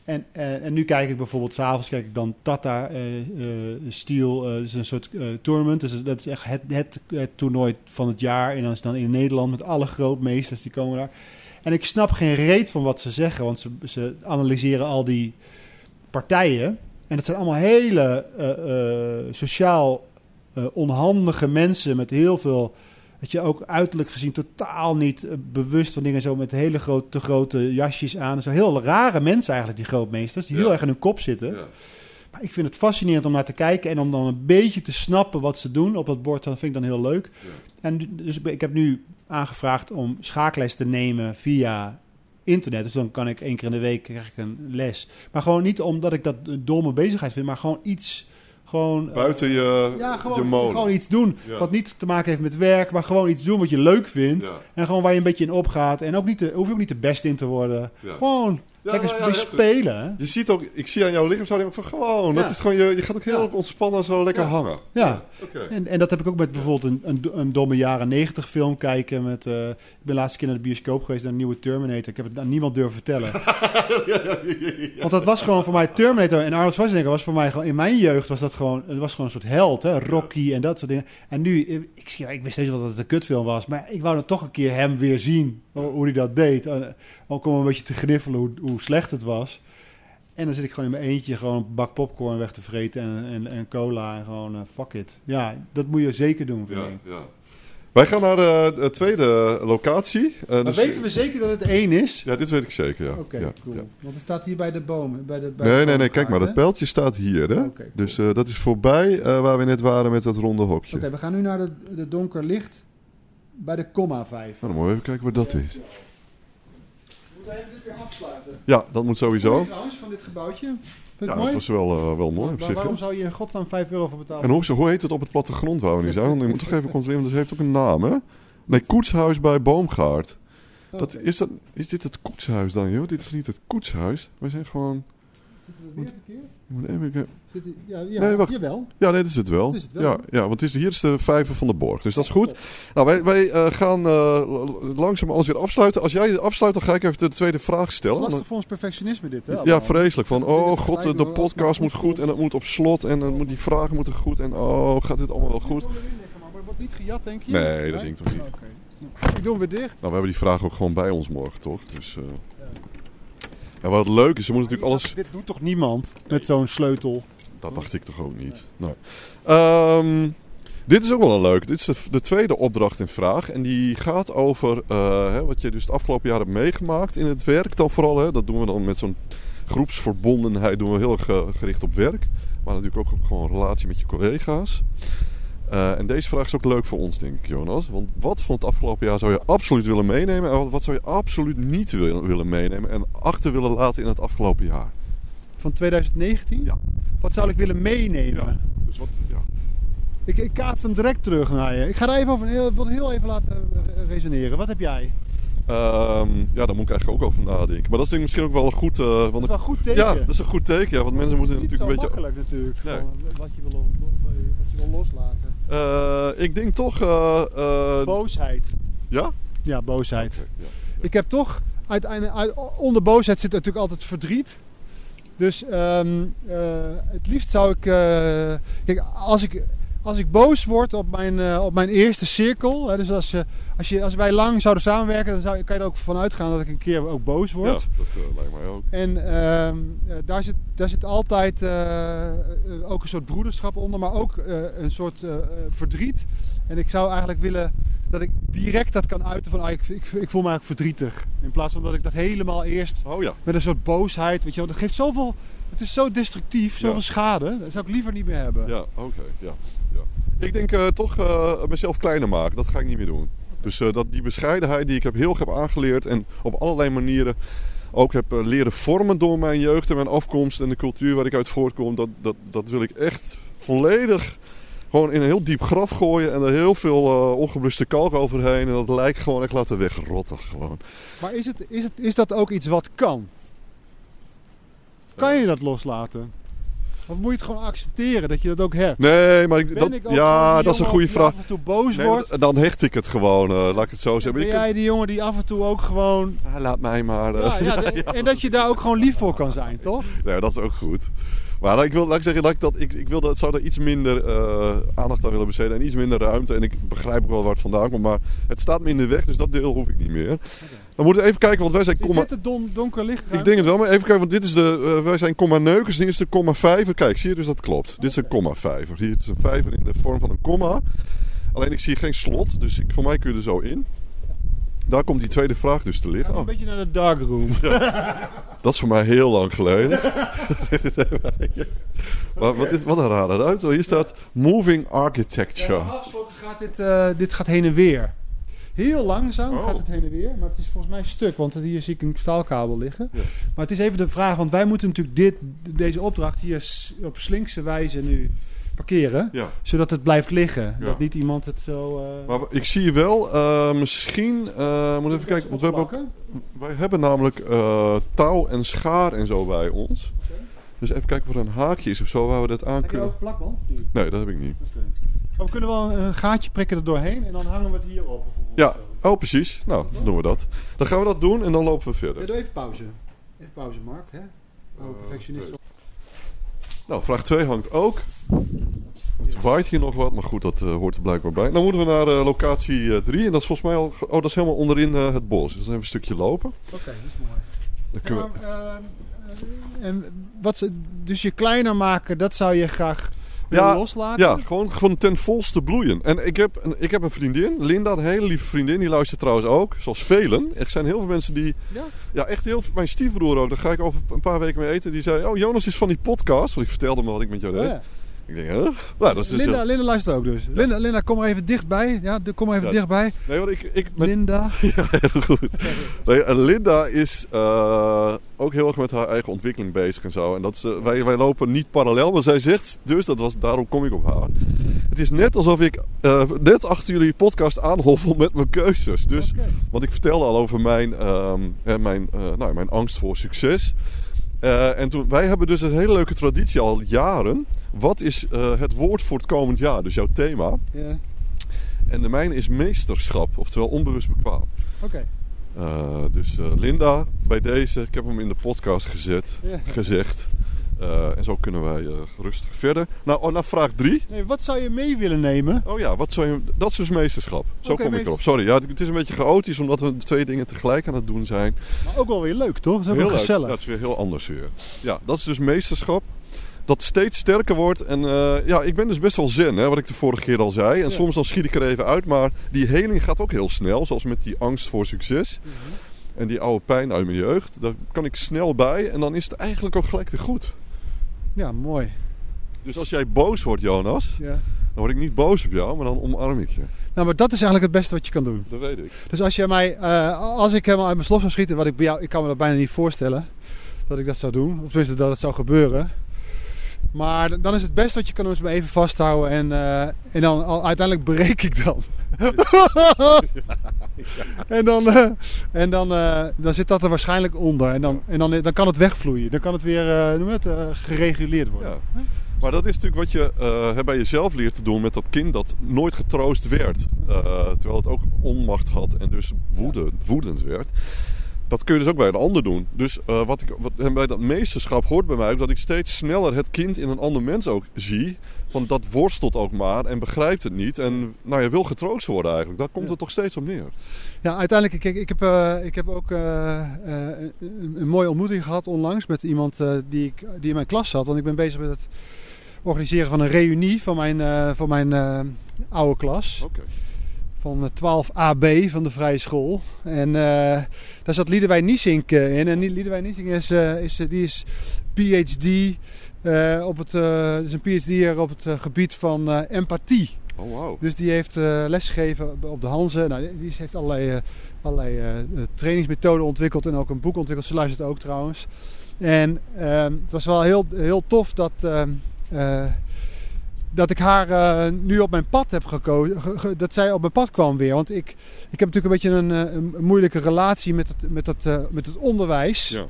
En, eh, en nu kijk ik bijvoorbeeld, s'avonds kijk ik dan Tata eh eh, Steel. dat is een soort tournament. Dus dat is echt het, het, het toernooi van het jaar. En dan is het dan in Nederland met alle grootmeesters die komen daar. En ik snap geen reet van wat ze zeggen. Want ze, ze analyseren al die partijen. En het zijn allemaal hele sociaal eh, onhandige mensen met heel veel... Dat je ook uiterlijk gezien totaal niet eh, bewust van dingen zo met hele grote, te grote jasjes aan. Zo heel rare mensen eigenlijk, die grootmeesters, die Ja. heel erg in hun kop zitten. Ja. Maar ik vind het fascinerend om naar te kijken en om dan een beetje te snappen wat ze doen op dat bord. Dat vind ik dan heel leuk. Ja. En du- dus ik heb nu aangevraagd om schaakles te nemen via internet. Dus dan kan ik één keer in de week krijg ik een les. Maar gewoon niet omdat ik dat een domme bezigheid vind, maar gewoon iets. Gewoon, eh, Buiten je, ja, je gewoon, molen. gewoon iets doen. Ja. Wat niet te maken heeft met werk, maar gewoon iets doen wat je leuk vindt. Ja. En gewoon waar je een beetje in opgaat. En ook niet te, hoef je ook niet de beste in te worden. Gewoon lekker nou ja, spelen. Je ziet ook, ik zie aan jouw lichaamshouding ook van gewoon, dat is gewoon, je, je gaat ook heel ontspannen zo lekker hangen. Ja. Oké. En, en dat heb ik ook met bijvoorbeeld een, een, een domme jaren negentig film kijken. Met, eh, ik ben laatste keer naar de bioscoop geweest naar een nieuwe Terminator. Ik heb het aan niemand durven vertellen. Want dat was gewoon voor mij Terminator. En Arnold Schwarzenegger was voor mij gewoon... In mijn jeugd was dat gewoon... Het was gewoon een soort held, hè. Rocky en dat soort dingen. En nu... eh, Ik, ik wist steeds wel dat het een kutfilm was. Maar ik wou dan toch een keer hem weer zien. Hoe, hoe hij dat deed. Eh, Ook om een beetje te gniffelen hoe, hoe slecht het was. En dan zit ik gewoon in mijn eentje gewoon een bak popcorn weg te vreten en, en, en cola en gewoon eh, fuck it. Ja, dat moet je zeker doen, vind Ja, ik. ja. Wij gaan naar de, de tweede locatie. Uh, maar dus, weten we zeker dat het één is? Ja, dit weet ik zeker, ja. Oké, ja, cool. Want het staat hier bij de boom. Bij de, bij nee, de nee, nee, kijk maar. Dat pijltje staat hier, hè? Okay, Dus uh, dat is voorbij waar we net waren met dat ronde hokje. Oké, okay, we gaan nu naar de, de donker licht bij de komma 5. Nou, dan moeten we even kijken waar dat is. We moeten even dit weer afsluiten. Ja, dat moet sowieso. trouwens van dit gebouwtje? ja, het mooi? dat was wel, uh, wel mooi op maar zich. waarom zou je in godsnaam 5 euro voor betalen? En hoe, hoe heet het op het plattegrond waar we nu zijn? Want ik moet toch even controleren, want het heeft ook een naam, hè? Nee, Koetshuis bij Boomgaard. Dat, is, dat, is dit het koetshuis dan, joh? Dit is niet het koetshuis. Wij zijn gewoon... Zit het weer verkeerd? Moet even kijken. Zit ja, ja, Nee, wacht. jawel. Ja, nee, dat is het wel. Dat is het wel. Ja, ja, want het is, hier is de vijver van de borg. Dus dat is goed. Nou, wij, wij eh, gaan eh, langzaam alles weer afsluiten. Als jij afsluit, dan ga ik even de tweede vraag Het is stellen. lastig voor ons perfectionisme dit, hè? Ja, vreselijk. Van, oh god, de podcast moet goed en het moet op slot en dan moet die vragen moeten goed en oh, gaat dit allemaal wel goed? Maar het wordt niet gejat, denk je? Nee, dat denk ik toch niet. Nou, Ik doe hem weer dicht. Nou, we hebben die vragen ook gewoon bij ons morgen, toch? Dus, eh ja, wat leuk is, ze moeten natuurlijk alles... Dit doet toch niemand met zo'n sleutel? Dat dacht ik toch ook niet. Nee. Ehm, dit is ook wel een leuk. Dit is de, de tweede opdracht in vraag. En die gaat over eh, hè, wat je dus het afgelopen jaar hebt meegemaakt in het werk dan vooral. Hè. Dat doen we dan met zo'n groepsverbondenheid. Doen we heel erg gericht op werk. Maar natuurlijk ook op gewoon relatie met je collega's. Eh, en deze vraag is ook leuk voor ons, denk ik, Jonas. Want wat van het afgelopen jaar zou je absoluut willen meenemen? En wat zou je absoluut niet willen, willen meenemen en achter willen laten in het afgelopen jaar? Van 2019? Ja. Wat zou ik willen meenemen? Ja. Dus wat, ja. Ik, ik kaats hem direct terug naar je. Ik ga daar even over heel, wil heel even laten eh, resoneren. Wat heb jij? Ehm, ja, daar moet ik eigenlijk ook over nadenken. Maar dat is misschien ook wel goed. eh, Dat want is wel een goed teken. ja, dat is een goed teken. Ja, want mensen moeten natuurlijk een beetje. makkelijk natuurlijk. Nee. Van, eh, wat, je wil, wat je wil loslaten. Eh, ik denk toch. eh, eh, Boosheid. ja? Ja, boosheid. Ja. Ik heb toch, uiteindelijk, uit, onder boosheid zit natuurlijk altijd verdriet. Dus ehm, eh, het liefst zou ik, kijk, als ik, als ik boos word op mijn, eh, op mijn eerste cirkel, hè, dus als, je, als, je, als wij lang zouden samenwerken, dan zou, kan je er ook van uitgaan dat ik een keer ook boos Ja, word. dat eh, lijkt mij ook. En ehm, eh, daar, zit, daar zit altijd eh, eh, ook een soort broederschap onder, maar ook eh, een soort eh, eh, verdriet. En ik zou eigenlijk willen dat ik direct dat kan uiten van ah, ik, ik, ik voel me eigenlijk verdrietig. In plaats van dat ik dat helemaal eerst Oh ja. met een soort boosheid, weet je wel, dat geeft zoveel, het is zo destructief, zoveel Ja. schade. Dat zou ik liever niet meer hebben. Ja, oké. ja, ja. Ik denk eh, toch eh, mezelf kleiner maken. Dat ga ik niet meer doen. Dus eh, dat die bescheidenheid die ik heb heel erg heb aangeleerd en op allerlei manieren ook heb leren vormen door mijn jeugd en mijn afkomst en de cultuur waar ik uit voortkom, dat, dat, dat wil ik echt volledig gewoon in een heel diep graf gooien en er heel veel eh, ongebluste kalk overheen en dat lijkt gewoon echt laten wegrotten gewoon. Maar is, het, is, het, is dat ook iets wat kan? Kan je dat loslaten? Of moet je het gewoon accepteren dat je dat ook hebt? Nee, maar ik, dat, ik ja, dat is een goede vraag. af en toe boos Nee, wordt? dan- dan hecht ik het gewoon, eh, laat ik het zo zeggen. Ben jij die jongen die af en toe ook gewoon... Laat mij maar. eh. Ja, ja, de- en dat je daar ook gewoon lief voor kan zijn, toch? Nee, dat is ook goed. Maar ik wil, laat ik zeggen, dat ik, dat, ik, ik wil dat, zou daar iets minder eh, aandacht aan willen besteden en iets minder ruimte. En ik begrijp ook wel waar het vandaan komt, maar het staat me in de weg, dus dat deel hoef ik niet meer. Dan moeten we even kijken, want wij zijn Is komma... dit het don donker licht? Ik denk het wel, maar even kijken, want dit is de, eh, wij zijn komma neukers, dit is de komma vijver. Kijk, zie je dus dat klopt. Dit is een komma vijver. Hier is een vijver in de vorm van een komma. Alleen ik zie geen slot, dus ik, voor mij kun je er zo in. Daar komt die tweede vraag dus te liggen. we Oh, een beetje naar de darkroom. dat is voor mij heel lang geleden. maar wat, is, wat een rare ruimte. Hier staat Moving Architecture. gesproken gaat dit, eh, dit gaat heen en weer. Heel langzaam Oh. gaat het heen en weer, maar het is volgens mij stuk, want hier zie ik een staalkabel liggen. Ja. Maar het is even de vraag, want wij moeten natuurlijk dit, deze opdracht hier op slinkse wijze nu parkeren, Ja. zodat het blijft liggen. Ja. Dat niet iemand het zo... eh, Maar ik zie wel, eh, misschien, eh moet even kijken, want we hebben, ook, wij hebben namelijk touw en schaar en zo bij ons. Dus even kijken of er een haakje is of zo waar we dat aan Heb je kunnen. ook plakband? Nee, dat heb ik niet. Maar we kunnen wel een, gaatje prikken er doorheen en dan hangen we het hier op. bijvoorbeeld. Ja, oh precies. Nou, dan doen we dat. Dan gaan we dat doen en dan lopen we Ja, verder. doe even pauze. Even pauze, Mark. Hè? Oh, Eh, perfectionist. Nou, vraag 2 hangt ook. Het waait hier nog wat, maar goed, dat eh, hoort er blijkbaar bij. Dan moeten we naar eh, locatie 3 en dat is volgens mij al... Oh, dat is helemaal onderin het bos. Dus dan even een stukje lopen. Oké, dat is mooi. Dan kunnen we... En wat ze, dus je kleiner maken, dat zou je graag ja, loslaten? Ja, gewoon, gewoon ten volste bloeien. En ik heb, een, ik heb een vriendin, Linda, een hele lieve vriendin. Die luistert trouwens ook, zoals velen. Er zijn heel veel mensen die... Ja, ja echt heel Mijn stiefbroer ook, daar ga ik over een paar weken mee eten. Die zei, oh Jonas is van die podcast. Want ik vertelde me wat ik met jou deed. Oh, ja. Ik denk? Nou, dat is dus Linda, Linda luistert ook dus. Linda, Linda, kom maar even dichtbij. Ja, kom maar even dichtbij. Nee, want ik... ik met... Linda. ja, heel goed. Nee, Linda is uh, ook heel erg met haar eigen ontwikkeling bezig en zo. En dat uh, wij, wij lopen niet parallel, maar zij zegt dus, dat was, daarom kom ik op haar. Het is net alsof ik uh, net achter jullie podcast aanhobbel met mijn keuzes. Dus, okay. Want ik vertelde al over mijn, um, mijn, nou, mijn angst voor succes. Uh, en toen, wij hebben dus een hele leuke traditie al jaren. Wat is uh, het woord voor het komend jaar? Dus jouw thema. Ja. En de mijne is meesterschap, oftewel onbewust bekwaam. Oké. Okay. Uh, dus Linda, bij deze, ik heb hem in de podcast gezet, ja. gezegd. Uh, en zo kunnen wij uh, rustig verder. Nou, oh, naar vraag 3. Nee, wat zou je mee willen nemen? Oh ja, wat zou je, dat is dus meesterschap. Zo okay, kom ik erop. Sorry, ja, het is een beetje chaotisch omdat we twee dingen tegelijk aan het doen zijn. Maar ook wel weer leuk, toch? Dat is heel gezellig. Leuk. Dat is weer heel anders weer. Ja, dat is dus meesterschap. Dat steeds sterker wordt. En uh, ja, ik ben dus best wel zen, hè, wat ik de vorige keer al zei. En ja. soms dan schiet ik er even uit. Maar die heling gaat ook heel snel. Zoals met die angst voor succes. Mm -hmm. En die oude pijn uit mijn jeugd. Daar kan ik snel bij. En dan is het eigenlijk ook gelijk weer goed. Ja, mooi. Dus als jij boos wordt, Jonas, ja. dan word ik niet boos op jou, maar dan omarm ik je. Nou, maar dat is eigenlijk het beste wat je kan doen. Dat weet ik. Dus als jij mij, uh, als ik helemaal uit mijn slof zou schieten, wat ik bij jou, ik kan me dat bijna niet voorstellen dat ik dat zou doen, of tenminste dat het zou gebeuren. Maar dan is het best wat je kan me even vasthouden en, uh, en dan al, uiteindelijk breek ik dan. En dan, uh, en dan, uh, dan zit dat er waarschijnlijk onder. En dan, en dan, dan kan het wegvloeien. Dan kan het weer noem het, gereguleerd worden. Ja. Maar dat is natuurlijk wat je bij jezelf leert te doen met dat kind dat nooit getroost werd. terwijl het ook onmacht had en dus woedend, woedend werd. Dat kun je dus ook bij een ander doen. Dus uh, wat ik, wat, bij dat meesterschap hoort bij mij dat ik steeds sneller het kind in een ander mens ook zie. Want dat worstelt ook maar en begrijpt het niet. En nou, je wil getroost worden eigenlijk. Daar komt ja. het toch steeds op neer. Ja, uiteindelijk, kijk, ik heb, uh, ik heb ook uh, een, een, mooie ontmoeting gehad onlangs met iemand die, ik, die in mijn klas zat. Want ik ben bezig met het organiseren van een reunie van mijn, van mijn oude klas. Oké. Okay van 12AB van de Vrije School. En uh, daar zat Liedewijn Niesink uh, in. En Liedewijn Niesink is, uh, is, die is PhD op het, is een PhD op het gebied van empathie. Oh, wow. Dus die heeft lesgegeven op de Hanze. Nou, die heeft allerlei, allerlei trainingsmethoden ontwikkeld en ook een boek ontwikkeld. Ze luistert ook trouwens. En ehm, het was wel heel, heel tof dat ehm, dat ik haar uh, nu op mijn pad heb gekozen. dat zij op mijn pad kwam weer. Want ik, ik heb natuurlijk een beetje een, eh, een, moeilijke relatie met het, met het, uh, met het onderwijs. Ja.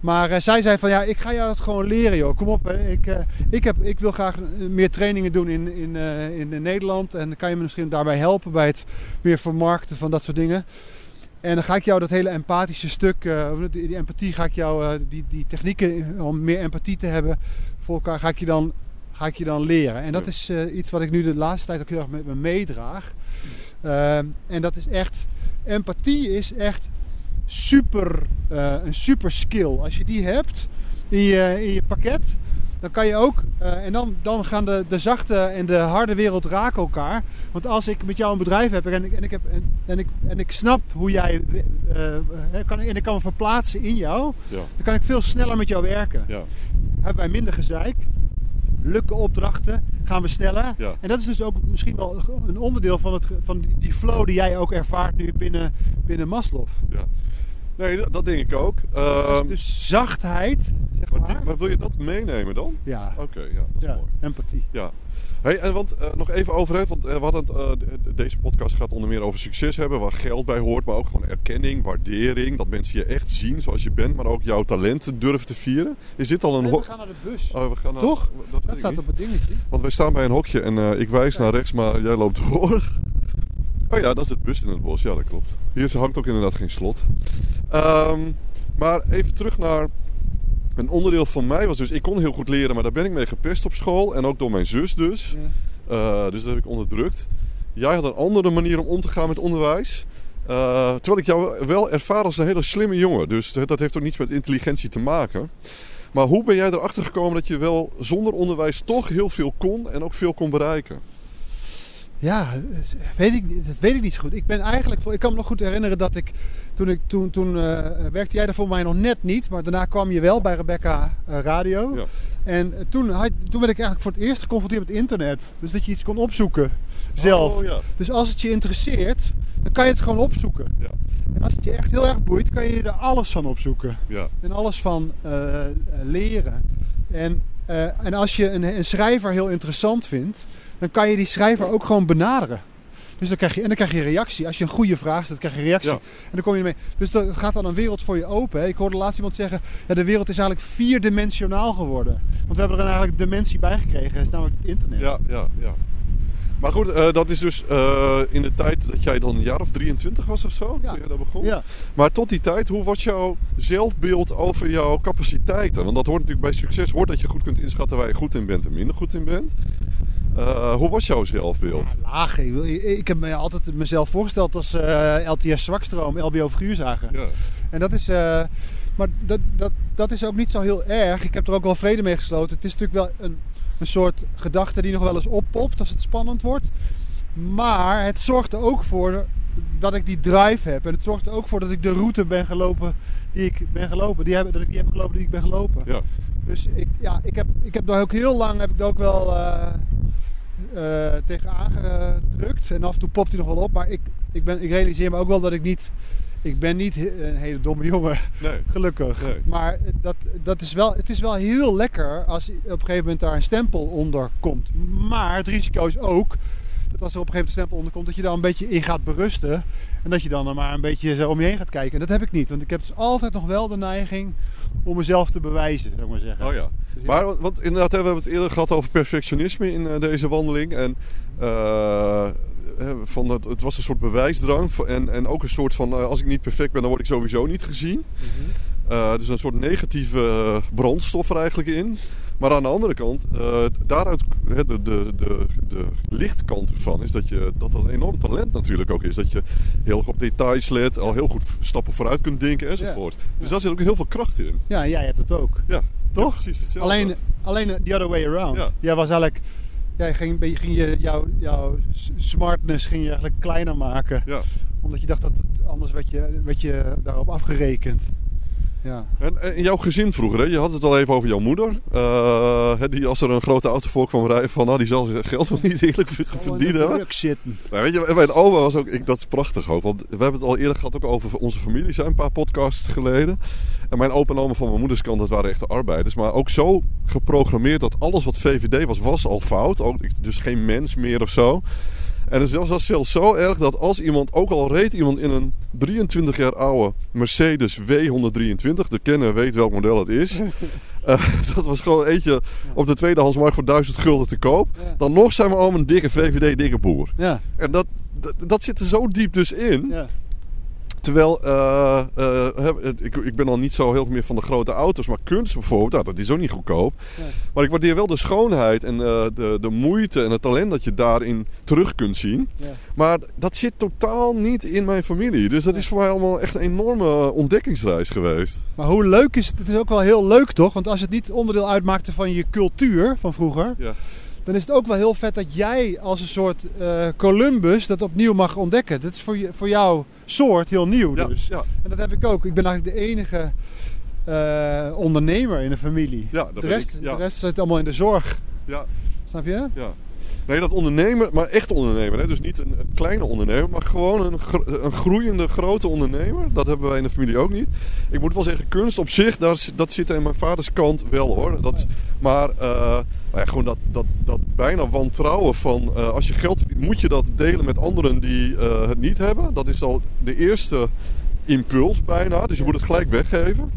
Maar zij zei van ja, ik ga jou dat gewoon leren joh. Kom op, hè. Ik, ik, heb, ik wil graag meer trainingen doen in, in, in Nederland. En kan je me misschien daarbij helpen bij het meer vermarkten van dat soort dingen. En dan ga ik jou dat hele empathische stuk, die, die, empathie, ga ik jou, die, die technieken om meer empathie te hebben voor elkaar, ga ik je dan ga ik je dan leren. En dat is uh, iets wat ik nu de laatste tijd ook heel erg met me meedraag. Uh, en dat is echt, empathie is echt super, uh, een super skill. Als je die hebt in je, in je pakket, dan kan je ook, en dan, dan gaan de, de zachte en de harde wereld raken elkaar. Want als ik met jou een bedrijf heb en ik, en ik, heb, en, en ik, en ik snap hoe jij, kan, en ik kan me verplaatsen in jou, ja. dan kan ik veel sneller met jou werken. Ja. Hebben wij minder gezeik, lukken opdrachten, gaan we sneller. Ja. En dat is dus ook misschien wel een onderdeel van, het, van die flow die jij ook ervaart nu binnen, binnen Maslow. Ja. Nee, dat, dat denk ik ook. Dus, dus zachtheid, zeg maar. Maar, maar, wil je dat meenemen dan? Ja. Oké, ja, dat is ja, mooi. Empathie. Ja. Hey, en want uh, nog even over het, want uh, we hadden het, uh, deze podcast gaat onder meer over succes hebben, waar geld bij hoort, maar ook gewoon erkenning, waardering, dat mensen je echt zien zoals je bent, maar ook jouw talenten durven te vieren. Is dit al een nee, we gaan naar de bus. Oh, we gaan naar, Toch? Dat, dat staat op het dingetje. Want wij staan bij een hokje en ik wijs naar rechts, maar jij loopt door. Oh ja, dat is het bus in het bos. Ja, dat klopt. Hier hangt ook inderdaad geen slot. Um, maar even terug naar een onderdeel van mij was dus, ik kon heel goed leren, maar daar ben ik mee gepest op school. En ook door mijn zus dus. Ja. Uh, dus dat heb ik onderdrukt. Jij had een andere manier om om te gaan met onderwijs. Uh, terwijl ik jou wel ervaar als een hele slimme jongen. Dus dat heeft ook niets met intelligentie te maken. Maar hoe ben jij erachter gekomen dat je wel zonder onderwijs toch heel veel kon en ook veel kon bereiken? Ja, weet ik, dat weet ik niet zo goed. Ik ben eigenlijk, ik kan me nog goed herinneren dat ik toen, ik, toen, toen uh, werkte jij daar voor mij nog net niet, maar daarna kwam je wel bij Rebecca uh, Radio. Ja. En toen, had, toen werd ik eigenlijk voor het eerst geconfronteerd met internet. Dus dat je iets kon opzoeken zelf. Oh, ja. Dus als het je interesseert, dan kan je het gewoon opzoeken. Ja. En als het je echt heel erg boeit, kan je er alles van opzoeken. Ja. En alles van uh, leren. En, en als je een, een schrijver heel interessant vindt, dan kan je die schrijver ook gewoon benaderen. Dus dan krijg je, en dan krijg je reactie. Als je een goede vraag stelt, krijg je reactie. Ja. En dan kom je ermee. Dus dat gaat dan een wereld voor je open. Hè. Ik hoorde laatst iemand zeggen: ja, de wereld is eigenlijk vierdimensionaal geworden. Want we hebben er eigenlijk dimensie bij gekregen. Dat is namelijk het internet. Ja, ja, ja. Maar goed, uh, dat is dus uh, in de tijd dat jij dan een jaar of 23 was of zo, Ja. toen je daar begon. Ja. Maar tot die tijd, hoe was jouw zelfbeeld over jouw capaciteiten? Want dat hoort natuurlijk bij succes, hoort dat je goed kunt inschatten waar je goed in bent en minder goed in bent. Uh, hoe was jouw zelfbeeld? Ja, laag. Ik, ik heb me altijd mezelf voorgesteld als eh, LTS Zwakstroom, LBO Figuurzager. Ja. En dat is, eh, maar dat, dat, dat is ook niet zo heel erg. Ik heb er ook wel vrede mee gesloten. Het is natuurlijk wel een, een soort gedachte die nog wel eens oppopt als het spannend wordt. Maar het zorgt er ook voor dat ik die drive heb. En het zorgt er ook voor dat ik de route ben gelopen die ik ben gelopen. Die heb, dat ik die heb gelopen die ik ben gelopen. Ja. Dus ik, ja, ik heb, ik heb daar ook heel lang heb ik ook wel eh, eh, tegen aangedrukt. En af en toe popt hij nog wel op. Maar ik, ik, ben, ik realiseer me ook wel dat ik niet... Ik ben niet een hele domme jongen, Nee. gelukkig. Nee. Maar dat, dat is wel, het is wel heel lekker als op een gegeven moment daar een stempel onder komt. Maar het risico is ook dat als er op een gegeven moment een stempel onder komt, dat je daar een beetje in gaat berusten. En dat je dan er maar een beetje zo om je heen gaat kijken. En dat heb ik niet. Want ik heb dus altijd nog wel de neiging om mezelf te bewijzen, zou ik maar zeggen. Oh ja. Dus Maar want inderdaad, we hebben het eerder gehad over perfectionisme in eh, deze wandeling. En eh, van het, het was een soort bewijsdrang. En, en ook een soort van, eh, als ik niet perfect ben, dan word ik sowieso niet gezien. Eh, dus een soort negatieve brandstof er eigenlijk in. Maar aan de andere kant, eh, daaruit, de, de, de, de lichtkant ervan is dat, je, dat dat een enorm talent natuurlijk ook is. Dat je heel erg op details let, al heel goed stappen vooruit kunt denken enzovoort. Dus daar zit ook heel veel kracht in. Ja, jij hebt het ook. Ja, Toch? Ja, precies hetzelfde. Alleen, alleen the other way around. Ja. Jij was eigenlijk... Jij ging, ging je jouw, jouw smartness ging je eigenlijk kleiner maken. Ja. Omdat je dacht dat het anders werd je, werd je daarop afgerekend. Ja. En, en in jouw gezin vroeger, hè? je had het al even over jouw moeder. eh, die als er een grote auto voor kwam rijden, van nou, die zal zijn geld wel niet eerlijk verdienen. hebben. druk zitten. Nou, weet je, mijn oma was ook, ik, dat is prachtig ook. Want we hebben het al eerder gehad ook over onze familie, zijn een paar podcasts geleden. En mijn opa en oma van mijn moeders kant, dat waren echte arbeiders. Maar ook zo geprogrammeerd dat alles wat VVD was, was al fout. Ook, dus geen mens meer of zo. En het was zelfs zo erg dat als iemand, ook al reed iemand in een 23 jaar oude Mercedes W123, de kenner weet welk model het is. Eh, dat was gewoon eentje op de tweedehandsmarkt voor 1000 gulden te koop. Ja. Dan nog zijn we al een dikke VVD, dikke boer. Ja. En dat, dat, dat zit er zo diep dus in. ja. Terwijl, eh, eh, ik, ik ben al niet zo heel meer van de grote auto's. Maar kunst bijvoorbeeld, nou, dat is ook niet goedkoop. Ja. Maar ik waardeer wel de schoonheid en eh, de, de moeite en het talent dat je daarin terug kunt zien. Ja. Maar dat zit totaal niet in mijn familie. Dus dat is voor mij allemaal echt een enorme ontdekkingsreis geweest. Maar hoe leuk is het? Het is ook wel heel leuk toch? Want als het niet onderdeel uitmaakte van je cultuur van vroeger, Ja. dan is het ook wel heel vet dat jij als een soort Columbus dat opnieuw mag ontdekken. Dat is voor, je, voor jouw soort heel nieuw Ja, dus. ja, En dat heb ik ook. Ik ben eigenlijk de enige eh, ondernemer in de familie. ja, dat de, rest, ik. Ja, de rest zit allemaal in de zorg. ja, Snap je? ja. Nee, dat ondernemer, maar echt ondernemer. Hè? Dus niet een, kleine ondernemer, maar gewoon een, een groeiende grote ondernemer. Dat hebben wij in de familie ook niet. Ik moet wel zeggen, kunst op zich, dat zit aan mijn vaders kant wel hoor. Dat, maar eh, nou ja, gewoon dat, dat, dat bijna wantrouwen van eh, als je geld moet je dat delen met anderen die eh, het niet hebben. Dat is al de eerste impuls bijna. Dus je moet het gelijk weggeven.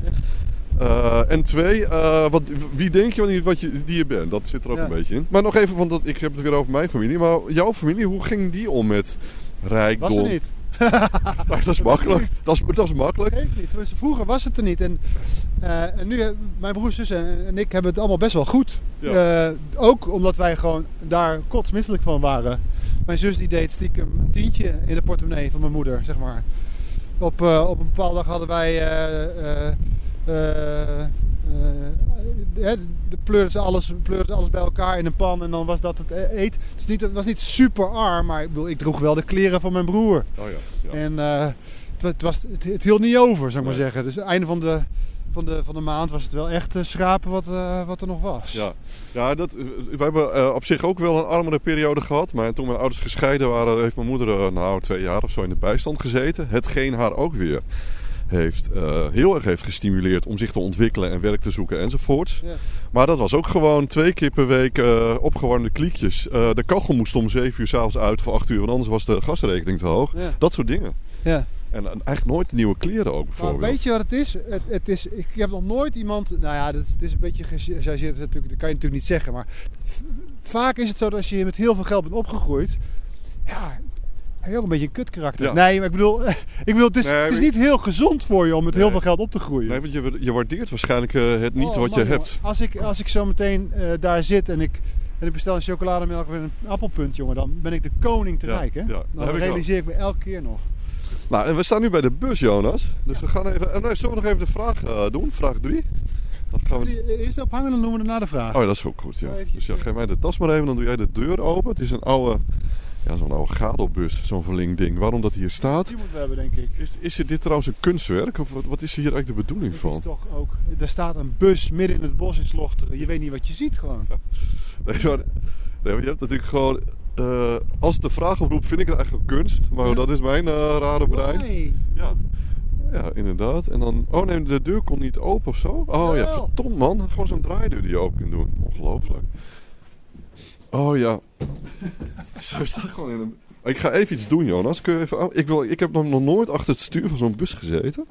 Eh, en twee, eh, wat, wie denk je niet wat je, die je bent? Dat zit er ook Ja. een beetje in. Maar nog even, want dat, ik heb het weer over mijn familie. Maar jouw familie, hoe ging die om met rijkdom? Was er niet. Maar dat is makkelijk. Dat is, dat is makkelijk. Geeft niet. Tenminste, Vroeger was het er niet. En, eh, en nu, mijn broers, zussen en ik hebben het allemaal best wel goed. Ja. Ook omdat wij gewoon daar kotsmisselijk van waren. Mijn zus die deed stiekem een tientje in de portemonnee van mijn moeder, zeg maar. Op, op een bepaalde dag hadden wij... eh, eh, eh, de pleurden ze, alles, pleurden ze alles bij elkaar in een pan en dan was dat het eet. Het, is niet, het was niet super arm, maar ik, bedoel, ik droeg wel de kleren van mijn broer. Oh ja, ja. En het, het, was, het, het hield niet over, zou ik maar zeggen. Dus het einde van de, van de, van de maand was het wel echt schrapen wat, uh, wat er nog was. Ja, ja dat, we hebben uh, op zich ook wel een armere periode gehad. Maar toen mijn ouders gescheiden waren, heeft mijn moeder nou twee jaar of zo in de bijstand gezeten. Hetgeen haar ook weer heeft, heel erg heeft gestimuleerd om zich te ontwikkelen en werk te zoeken enzovoorts. Ja. Maar dat was ook gewoon twee keer per week opgewarmde kliekjes. de kachel moest om zeven uur s'avonds uit of acht uur, want anders was de gasrekening te hoog. Ja. Dat soort dingen. Ja. En, eigenlijk nooit nieuwe kleren ook bijvoorbeeld. Maar weet je wat het is? Het, het is ik heb nog nooit iemand... Nou ja, het is een beetje gechargeerd natuurlijk. Dat kan je natuurlijk niet zeggen. Maar vaak is het zo dat als je met heel veel geld bent opgegroeid... Ja, heb je ook een beetje een kut karakter. Nee, maar ik bedoel, ik bedoel het, is, het is niet heel gezond voor je om met heel veel geld op te groeien. Nee, want je, je waardeert waarschijnlijk uh, het niet oh, wat man, je hebt. Als ik, als ik zo meteen uh, daar zit en ik, en ik bestel een chocolademelk en een appelpunt, jongen, dan ben ik de koning te rijk. Hè? Ja, dan realiseer ik, ik me elke keer nog. Nou, en we staan nu bij de bus, Jonas. Dus we gaan even. nee, zullen we nog even de vraag uh, doen? Vraag 3. Dan gaan we... Eerst ophangen, dan doen we na de vraag. Oh, ja, dat is ook goed. Ja. Dus ja, geef mij de tas maar even, dan doe jij de deur open. Het is een oude. Ja, zo'n oude gadelbus, zo'n verling ding. Waarom dat hier staat? Die moeten we hebben, denk ik. Is, is dit trouwens een kunstwerk? Of wat, wat is hier eigenlijk de bedoeling van? Is toch ook, er staat een bus midden in het bos in Slochteren. Je weet niet wat je ziet gewoon. nee, maar, nee, maar je hebt natuurlijk gewoon uh, als de vraag oproept, vind ik het eigenlijk kunst. Maar ja. dat is mijn uh, rare brein. Nee. Ja. ja, inderdaad. En dan... Oh nee, de deur komt niet open of zo. Oh Wel. ja, verdomd man. Gewoon zo'n draaideur die je open kunt doen. Ongelooflijk. Oh ja. Zo staat gewoon in een... Ik ga even iets doen, Jonas. Kun je even... ik, wil... ik heb nog nooit achter het stuur van zo'n bus gezeten.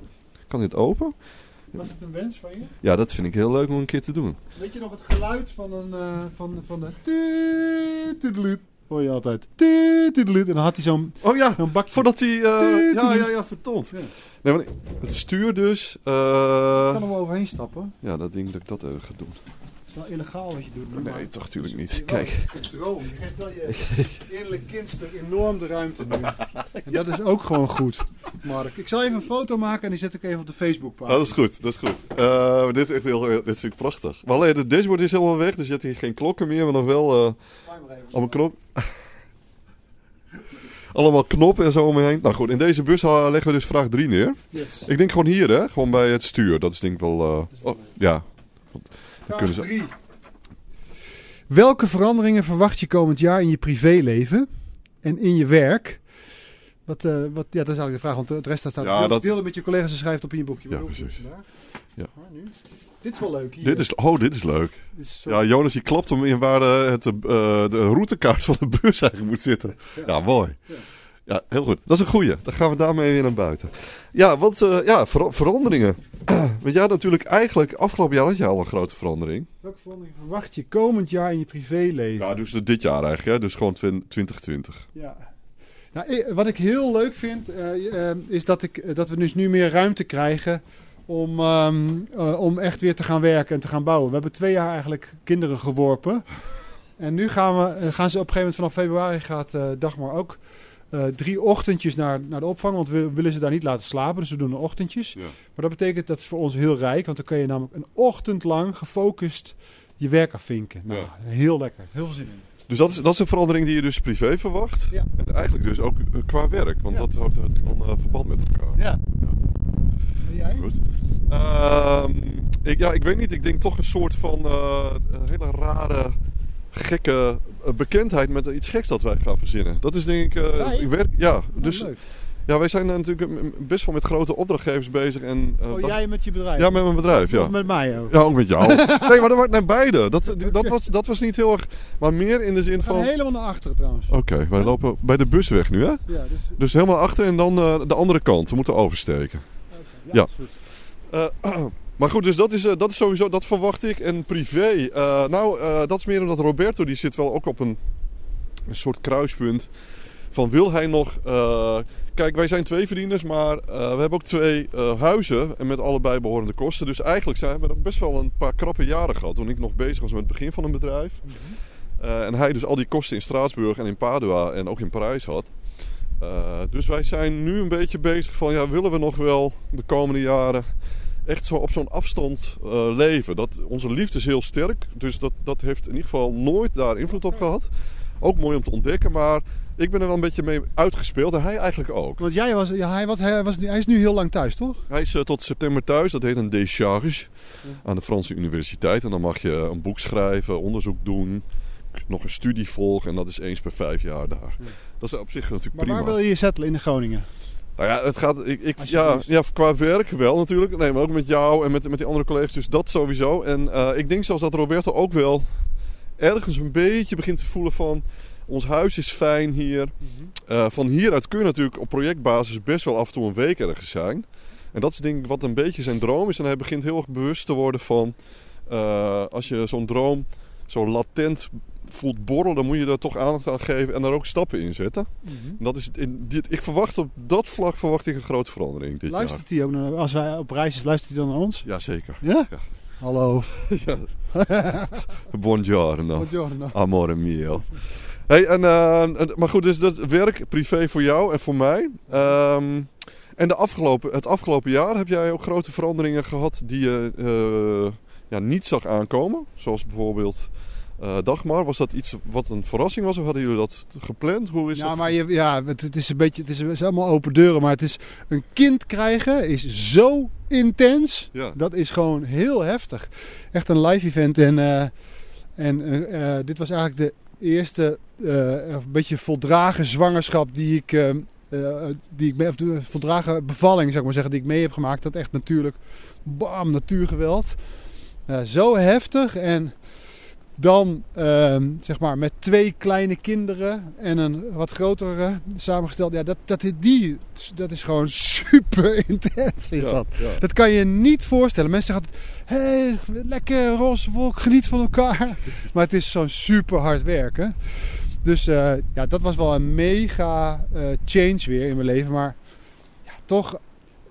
Kan dit open? Was het een wens van je? Ja, dat vind ik heel leuk om een keer te doen. Weet je nog het geluid van een... Uh, van, van de hoor je altijd. En dan had hij zo'n oh ja, zo'n bakje. Voordat hij... Uh, ja, ja, ja, vertond. Ja. Nee, maar het stuur dus... Uh, ik kan hem overheen stappen. Ja, dat denk dat ik dat even ga doen. Het is wel illegaal wat je doet. Nee, toch natuurlijk niet. Kijk. Je droom. Je geeft wel je innerlijk kindster enorm de ruimte nu. En dat is ook gewoon goed, Mark. Ik zal even een foto maken en die zet ik even op de Facebookpagina. Oh, dat is goed, dat is goed. Uh, dit is echt heel, dit is natuurlijk prachtig. Maar alleen, de dashboard is helemaal weg, dus je hebt hier geen klokken meer, maar nog wel... Uh, allemaal knop. Allemaal knoppen en zo om me heen. Nou goed, in deze bus leggen we dus vraag 3 neer. Yes. Ik denk gewoon hier, hè? Gewoon bij het stuur. Dat is denk ik wel... Uh... Oh, ja. Vraag 3. Welke veranderingen verwacht je komend jaar in je privéleven en in je werk? Wat, uh, wat, ja, dat is eigenlijk de vraag, want de rest staat... Ja, deel, dat... deel met je collega's en schrijft op in je boekje. Ja, precies. Ja. nu. Dit is wel leuk hier. Dit is, oh, dit is leuk. Dit is Ja, Jonas, je klapt hem in waar de, het, uh, de routekaart van de bus eigenlijk moet zitten. Ja, ja mooi. Ja. Ja. heel goed. Dat is een goeie. Dan gaan we daarmee weer naar buiten. Ja, want uh, ja, ver veranderingen. want ja, natuurlijk eigenlijk, afgelopen jaar had je al een grote verandering. Welke verandering verwacht je komend jaar in je privéleven? Ja, dus dit jaar eigenlijk, hè? dus gewoon 2020. Ja. Nou, wat ik heel leuk vind, uh, is dat, ik, dat we dus nu meer ruimte krijgen om, um, uh, om echt weer te gaan werken en te gaan bouwen. We hebben twee jaar eigenlijk kinderen geworpen. En nu gaan, we, gaan ze op een gegeven moment vanaf februari gaat Dagmar ook drie ochtendjes naar, naar de opvang. Want we willen ze daar niet laten slapen, dus we doen ochtendjes. Ja. Maar dat betekent dat is voor ons heel rijk, want dan kun je namelijk een ochtend lang gefocust je werk afvinken. Nou, ja. heel lekker, heel veel zin in. Dus dat is, dat is een verandering die je dus privé verwacht. Ja. En eigenlijk dus ook qua werk, want dat houdt dan verband met elkaar. Ja. Jij? Goed. Uh, ik, ja, ik weet niet. Ik denk toch een soort van hele rare, gekke bekendheid met iets geks dat wij gaan verzinnen. Dat is denk ik... Uh, ik werk, ja, oh, dus... Ja, wij zijn natuurlijk best wel met grote opdrachtgevers bezig. En, uh, oh, dat... jij met je bedrijf? Ja, met mijn bedrijf, ja. Of met mij ook? Ja, ook met jou. nee, maar dat wordt naar beide. Dat, dat, was, dat was niet heel erg... Maar meer in de zin van... helemaal naar achteren trouwens. Oké, okay, wij lopen bij de busweg nu, hè? Ja, dus... dus helemaal achter en dan uh, de andere kant. We moeten oversteken. Okay, ja, ja. Uh, maar goed, dus dat is, uh, dat is sowieso, dat verwacht ik. En privé, uh, nou, dat is meer omdat Roberto, die zit wel ook op een, een soort kruispunt. Van wil hij nog. kijk, wij zijn twee verdieners, maar we hebben ook twee huizen. En met allebei behorende kosten. Dus eigenlijk zijn we best wel een paar krappe jaren gehad. Toen ik nog bezig was met het begin van een bedrijf. Mm -hmm. en hij dus al die kosten in Straatsburg en in Padua en ook in Parijs had. Dus wij zijn nu een beetje bezig van, ja, willen we nog wel de komende jaren echt zo op zo'n afstand eh, leven. Dat, onze liefde is heel sterk, dus dat, dat heeft in ieder geval nooit daar invloed op gehad. Ook mooi om te ontdekken, maar ik ben er wel een beetje mee uitgespeeld en hij eigenlijk ook. Want jij was, ja, hij, was, hij, was, hij is nu heel lang thuis, toch? Hij is uh, tot september thuis, dat heet een décharge aan de Franse universiteit. En dan mag je een boek schrijven, onderzoek doen, nog een studie volgen en dat is eens per vijf jaar daar. Ja. Dat is op zich natuurlijk Maar prima. waar wil je je settelen in Groningen? Nou ja, het gaat. Ik, ik, ja, ja, qua werk wel natuurlijk. Nee, maar ook met jou en met, met die andere collega's. Dus dat sowieso. En eh, ik denk zelfs dat Roberto ook wel ergens een beetje begint te voelen van. Ons huis is fijn hier. Eh, van hieruit kun je natuurlijk op projectbasis best wel af en toe een week ergens zijn. En dat is denk ik wat een beetje zijn droom is. En hij begint heel erg bewust te worden van... eh, als je zo'n droom zo latent voelt borrelen... dan moet je daar toch aandacht aan geven en daar ook stappen in zetten. En Dat is in dit, ik verwacht op dat vlak verwacht ik een grote verandering dit Luistert hij ook naar, als wij op reis is, luistert hij dan naar ons? Jazeker. Ja? Ja. Hallo. ja. Buongiorno. Buongiorno. Amore mio. Hey, en, eh, en- maar goed, dus dat werk privé voor jou en voor mij. Ehm, en de afgelopen, het afgelopen jaar heb jij ook grote veranderingen gehad die je eh, ja, niet zag aankomen. Zoals bijvoorbeeld eh, Dagmar. Was dat iets wat een verrassing was of hadden jullie dat gepland? Hoe is Ja, dat? maar je, ja, het, het is een beetje, het is, het is allemaal open deuren, maar het is een kind krijgen is zo intens. Ja. Dat is gewoon heel heftig. Echt een live event en, eh, en eh, dit was eigenlijk de eerste een beetje voldragen zwangerschap die ik, die ik mee, of de voldragen bevalling zou ik maar zeggen, die ik mee heb gemaakt. Dat echt natuurlijk, bam, natuurgeweld. Zo heftig en dan ehm, zeg maar met twee kleine kinderen en een wat grotere samengesteld. Ja, dat, dat, die, dat is gewoon super intens. Is Ja, dat. ja. dat kan je niet voorstellen. Mensen zeggen altijd, hé, hey, lekker roze wolk, geniet van elkaar. Maar het is zo'n super hard werken. Dus eh, ja, dat was wel een mega eh, change weer in mijn leven. Maar ja, toch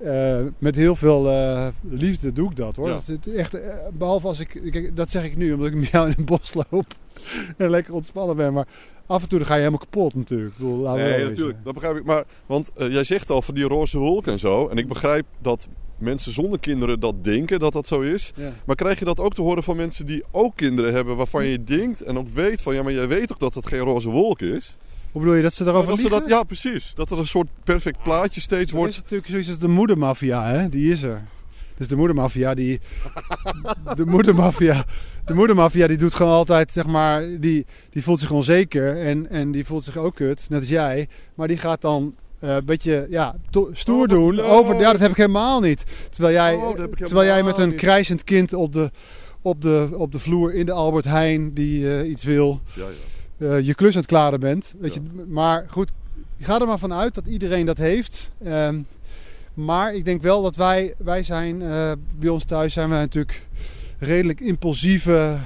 eh, met heel veel eh, liefde doe ik dat hoor. Ja. Dat is echt, eh, behalve als ik, dat zeg ik nu omdat ik met jou in het bos loop en lekker ontspannen ben. Maar af en toe dan ga je helemaal kapot natuurlijk. Ik bedoel, Nee, natuurlijk. Dat begrijp ik. Maar, want jij zegt al van die roze wolk en zo. En ik begrijp dat mensen zonder kinderen dat denken dat dat zo is. Ja. Maar krijg je dat ook te horen van mensen die ook kinderen hebben... waarvan je denkt en ook weet van... ja, maar jij weet toch dat het geen roze wolk is? Hoe bedoel je dat ze daarover dat ze dat, ja, precies. Dat er een soort perfect plaatje steeds Er is wordt. natuurlijk zoiets als de moedermafia, hè? Die is er. Dus de moedermafia, die... de moedermafia... De moedermafia die doet gewoon altijd, zeg maar, die, die voelt zich onzeker en, en die voelt zich ook kut, net als jij. Maar die gaat dan eh, een beetje ja, to- stoer Oh, doen over, ja dat heb ik helemaal niet. Terwijl jij, Oh, terwijl jij met een krijzend kind op de, op, de, op de vloer in de Albert Heijn die eh, iets wil, Ja, ja. Eh, je klus aan het klaren bent. Weet Ja. je, maar goed, ga er maar vanuit dat iedereen dat heeft. Ehm, maar ik denk wel dat wij, wij zijn, eh, bij ons thuis zijn wij natuurlijk redelijk impulsieve,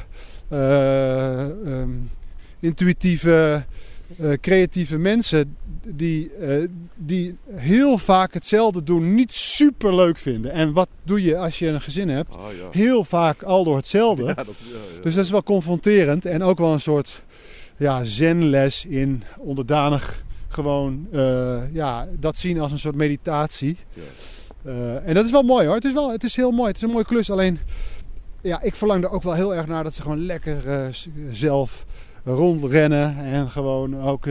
eh, ehm, intuïtieve, creatieve mensen die, die heel vaak hetzelfde doen, niet super leuk vinden. En wat doe je als je een gezin hebt? Ah, ja. Heel vaak al door hetzelfde. Ja, dat. Dus dat is wel confronterend en ook wel een soort ja, zenles in onderdanig gewoon eh, ja, dat zien als een soort meditatie. Eh, en dat is wel mooi hoor. Het is, wel, het is heel mooi. Het is een mooie klus. Alleen ja, ik verlang er ook wel heel erg naar dat ze gewoon lekker eh, zelf rondrennen en gewoon ook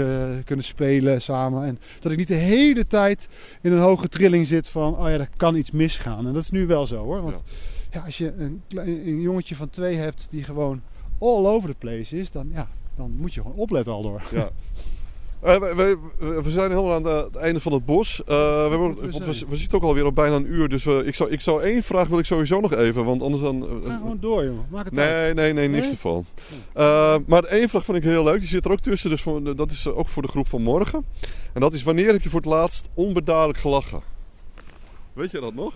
kunnen spelen samen. En dat ik niet de hele tijd in een hoge trilling zit van, oh ja, er kan iets misgaan. En dat is nu wel zo hoor. Want Ja. ja, als je een, een jongetje van twee hebt die gewoon all over the place is, dan, ja, dan moet je gewoon opletten al door. Ja. Eh, we, we- we- we zijn helemaal aan het einde van het bos. Eh, we, hebben, we we, zitten ook alweer op bijna een uur. Dus eh, ik, zou, ik zou één vraag wil ik sowieso nog even. Want anders dan... Ga gewoon door, jongen. Maak het uit. Nee, nee, nee, niks Nee? ervan. Maar één vraag vind ik heel leuk. Die zit er ook tussen. Dus voor, dat is ook voor de groep van morgen. En dat is wanneer heb je voor het laatst onbedadelijk gelachen? Weet je dat nog?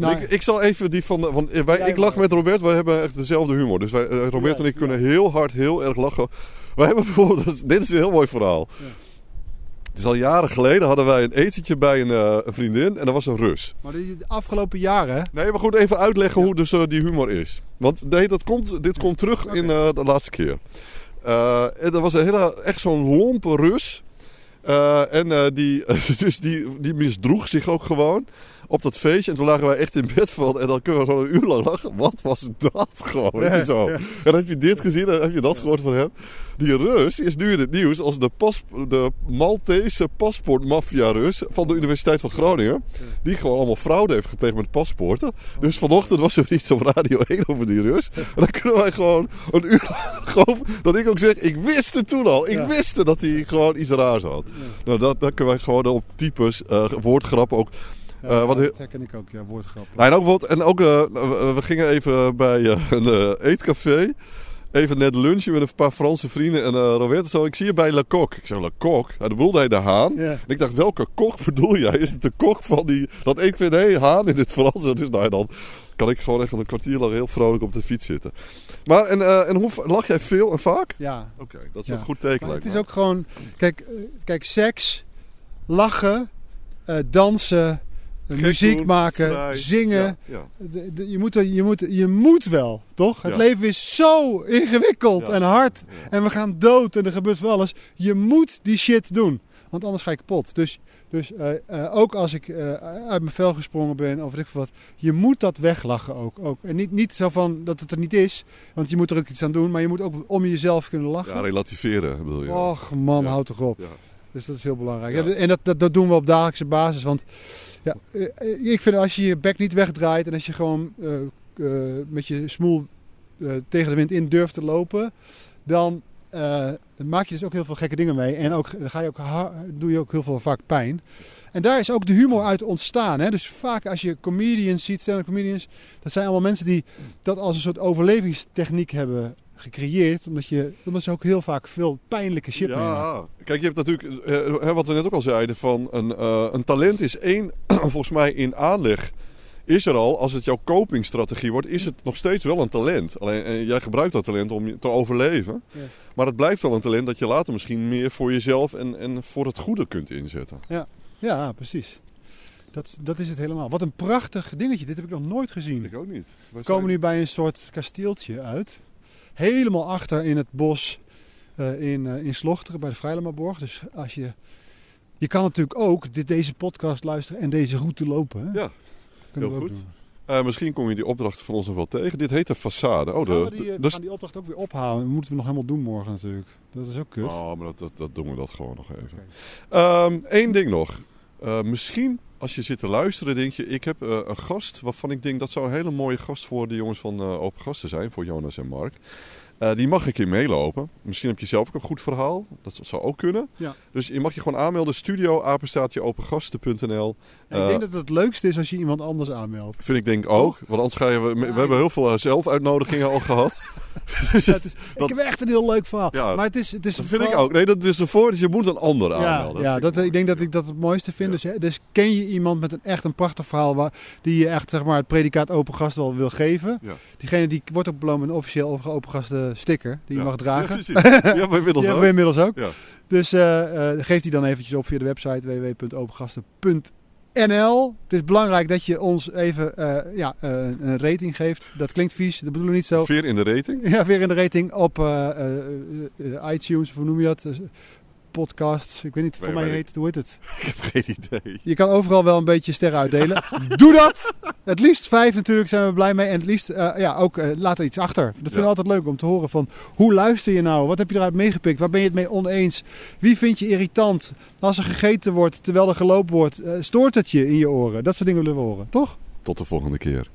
Nou, ik, ik zal even die van... Want wij, Jij ik lach met Robert. Wij hebben echt dezelfde humor. Dus wij, eh, Robert en ik kunnen heel hard, heel erg lachen. Wij hebben bijvoorbeeld... Dit is een heel mooi verhaal. Ja. Dus al jaren geleden hadden wij een etentje bij een, eh, een vriendin. En dat was een Rus. maar die de afgelopen jaren, Nee, maar goed, even uitleggen Ja. hoe dus eh, die humor is. Want nee, dat komt, dit komt terug in eh, de laatste keer. Eh, en dat was een hele, echt zo'n lompe Rus. Eh, en eh, die, dus die, die misdroeg zich ook gewoon op dat feestje. En toen lagen wij echt in bed van. En dan kunnen we gewoon een uur lang lachen. Wat was dat gewoon? Je zo. En dan heb je dit gezien en heb je dat gehoord van hem. Die Rus is nu in het nieuws als de, pas, de Maltese paspoortmafia-Rus van de Universiteit van Groningen. Die gewoon allemaal fraude heeft gepleegd met paspoorten. Dus vanochtend was er iets op Radio 1 over die Rus. En dan kunnen wij gewoon een uur lang. Dat ik ook zeg, ik wist het toen al. Ik Ja. wist dat hij gewoon iets raars had. Nou, dat, dat kunnen wij gewoon op types, eh, woordgrappen ook... Eh, wat dat herken ik ook, ja, woordgrap. Nou, en ook, wat, en ook eh, we, we gingen even bij eh, een eh, eetcafé. Even net lunchen met een paar Franse vrienden. En Roberto zo, ik zie je bij Le Coq. Ik zeg, Le Coq? Bedoelde hij de haan. En ik dacht, welke kok bedoel jij? Is het de kok van die... Dat eet nee, haan in het Frans. Dus nou, dan kan ik gewoon echt een kwartier lang heel vrolijk op de fiets zitten. Maar, en, en hoe lach jij veel en vaak? Ja, Oké, dat is Ja. een goed teken maar het is ook gewoon... Kijk, kijk seks, lachen, dansen, muziek doen, maken, vrij. zingen. Ja, ja. De- de- je, moet, je, moet, je moet wel, toch? Het leven is zo ingewikkeld en hard. En we gaan dood en er gebeurt van alles. Je moet die shit doen. Want anders ga je kapot. Dus, dus eh, eh, ook als ik eh, uit mijn vel gesprongen ben of weet ik veel wat. Je moet dat weglachen ook. ook. En niet, niet zo van dat het er niet is. Want je moet er ook iets aan doen. Maar je moet ook om jezelf kunnen lachen. Ja, relativeren bedoel je. Och man, houd toch op. Dus dat is heel belangrijk. Ja. En dat, dat, dat doen we op dagelijkse basis. Want ja, eh, eh, ik vind als je je bek niet wegdraait en als je gewoon eh, met je smoel tegen de wind in durft te lopen, dan maak je dus ook heel veel gekke dingen mee. En ook, dan ga je ook, doe je ook heel veel vaak pijn. En daar is ook de humor uit ontstaan. Hè? Dus vaak als je comedians ziet, stand comedians, dat zijn allemaal mensen die dat als een soort overlevingstechniek hebben gecreëerd. Omdat, je, omdat ze ook heel vaak veel pijnlijke shit. Ja, kijk, je hebt natuurlijk, eh, hè, wat we net ook al zeiden, van een, eh, een talent is één, volgens mij in aanleg is er al, als het jouw copingstrategie wordt, is het nog steeds wel een talent. Alleen eh, jij gebruikt dat talent om te overleven. Ja. Maar het blijft wel een talent dat je later misschien meer voor jezelf en, en voor het goede kunt inzetten. Ja, precies. Dat, dat is het helemaal. Wat een prachtig dingetje. Dit heb ik nog nooit gezien. Ik ook niet. We komen nu bij een soort kasteeltje uit. Helemaal achter in het bos eh, in, eh, in Slochteren bij de Vrijlemaborg. Dus als je... Je kan natuurlijk ook dit, deze podcast luisteren en deze route lopen. Hè? Ja, Kunnen heel goed. Eh, misschien kom je die opdracht van ons nog wel tegen. Dit heet de façade. Oh, de, we, die, we dus- gaan die opdracht ook weer ophalen. Dat moeten we nog helemaal doen morgen natuurlijk. Dat is ook kut. Oh, maar dat, dat, dat doen we dat gewoon nog even. Eén Ehm, ding nog. Misschien als je zit te luisteren, denk je: ik heb eh, een gast waarvan ik denk dat zou een hele mooie gast voor de jongens van eh, Open Gasten zijn, voor Jonas en Mark. Eh, die mag ik in meelopen. Misschien heb je zelf ook een goed verhaal. Dat zou ook kunnen. Ja. Dus je mag je gewoon aanmelden. Studio apenstaatje opengasten.nl. Ik Eh, denk dat het het leukste is als je iemand anders aanmeldt. Vind ik denk ook. Want anders ga je... We, we Ja, hebben heel veel eh, zelfuitnodigingen al gehad. dus Ja, het- dat- ik heb echt een heel leuk verhaal. Ja, maar het is, het is dat vind ik ook. Nee, dat is ervoor. Dus je moet een ander Ja, aanmelden. ja dat, mooi. ik denk dat ik dat het mooiste vind. Ja. Dus, hè, dus ken je iemand met een echt een prachtig verhaal waar, die je echt zeg maar, het predicaat open gast wel wil geven. Ja. Diegene die wordt ook beloond met een officieel open gasten sticker die je Ja. mag dragen. Ja, we inmiddels ook. inmiddels ook. Ja. Dus eh, eh, geef die dan eventjes op via de website www.opengasten.nl. Het is belangrijk dat je ons even eh, ja, eh, een rating geeft. Dat klinkt vies, dat bedoelen we niet zo. Veer in de rating. Ja, weer in de rating op eh, iTunes, of hoe noem je dat? Podcasts, ik weet niet, voor mij heet het, hoe heet het? Ik heb geen idee. Je kan overal wel een beetje sterren uitdelen. Doe dat! Het liefst vijf natuurlijk, zijn we blij mee. En het liefst, eh, ja, ook eh, laat er iets achter. Dat vind ik Ja. altijd leuk om te horen van, hoe luister je nou? Wat heb je eruit meegepikt? Waar ben je het mee oneens? Wie vind je irritant? Als er gegeten wordt terwijl er gelopen wordt, eh, stoort het je in je oren? Dat soort dingen willen we horen, toch? Tot de volgende keer.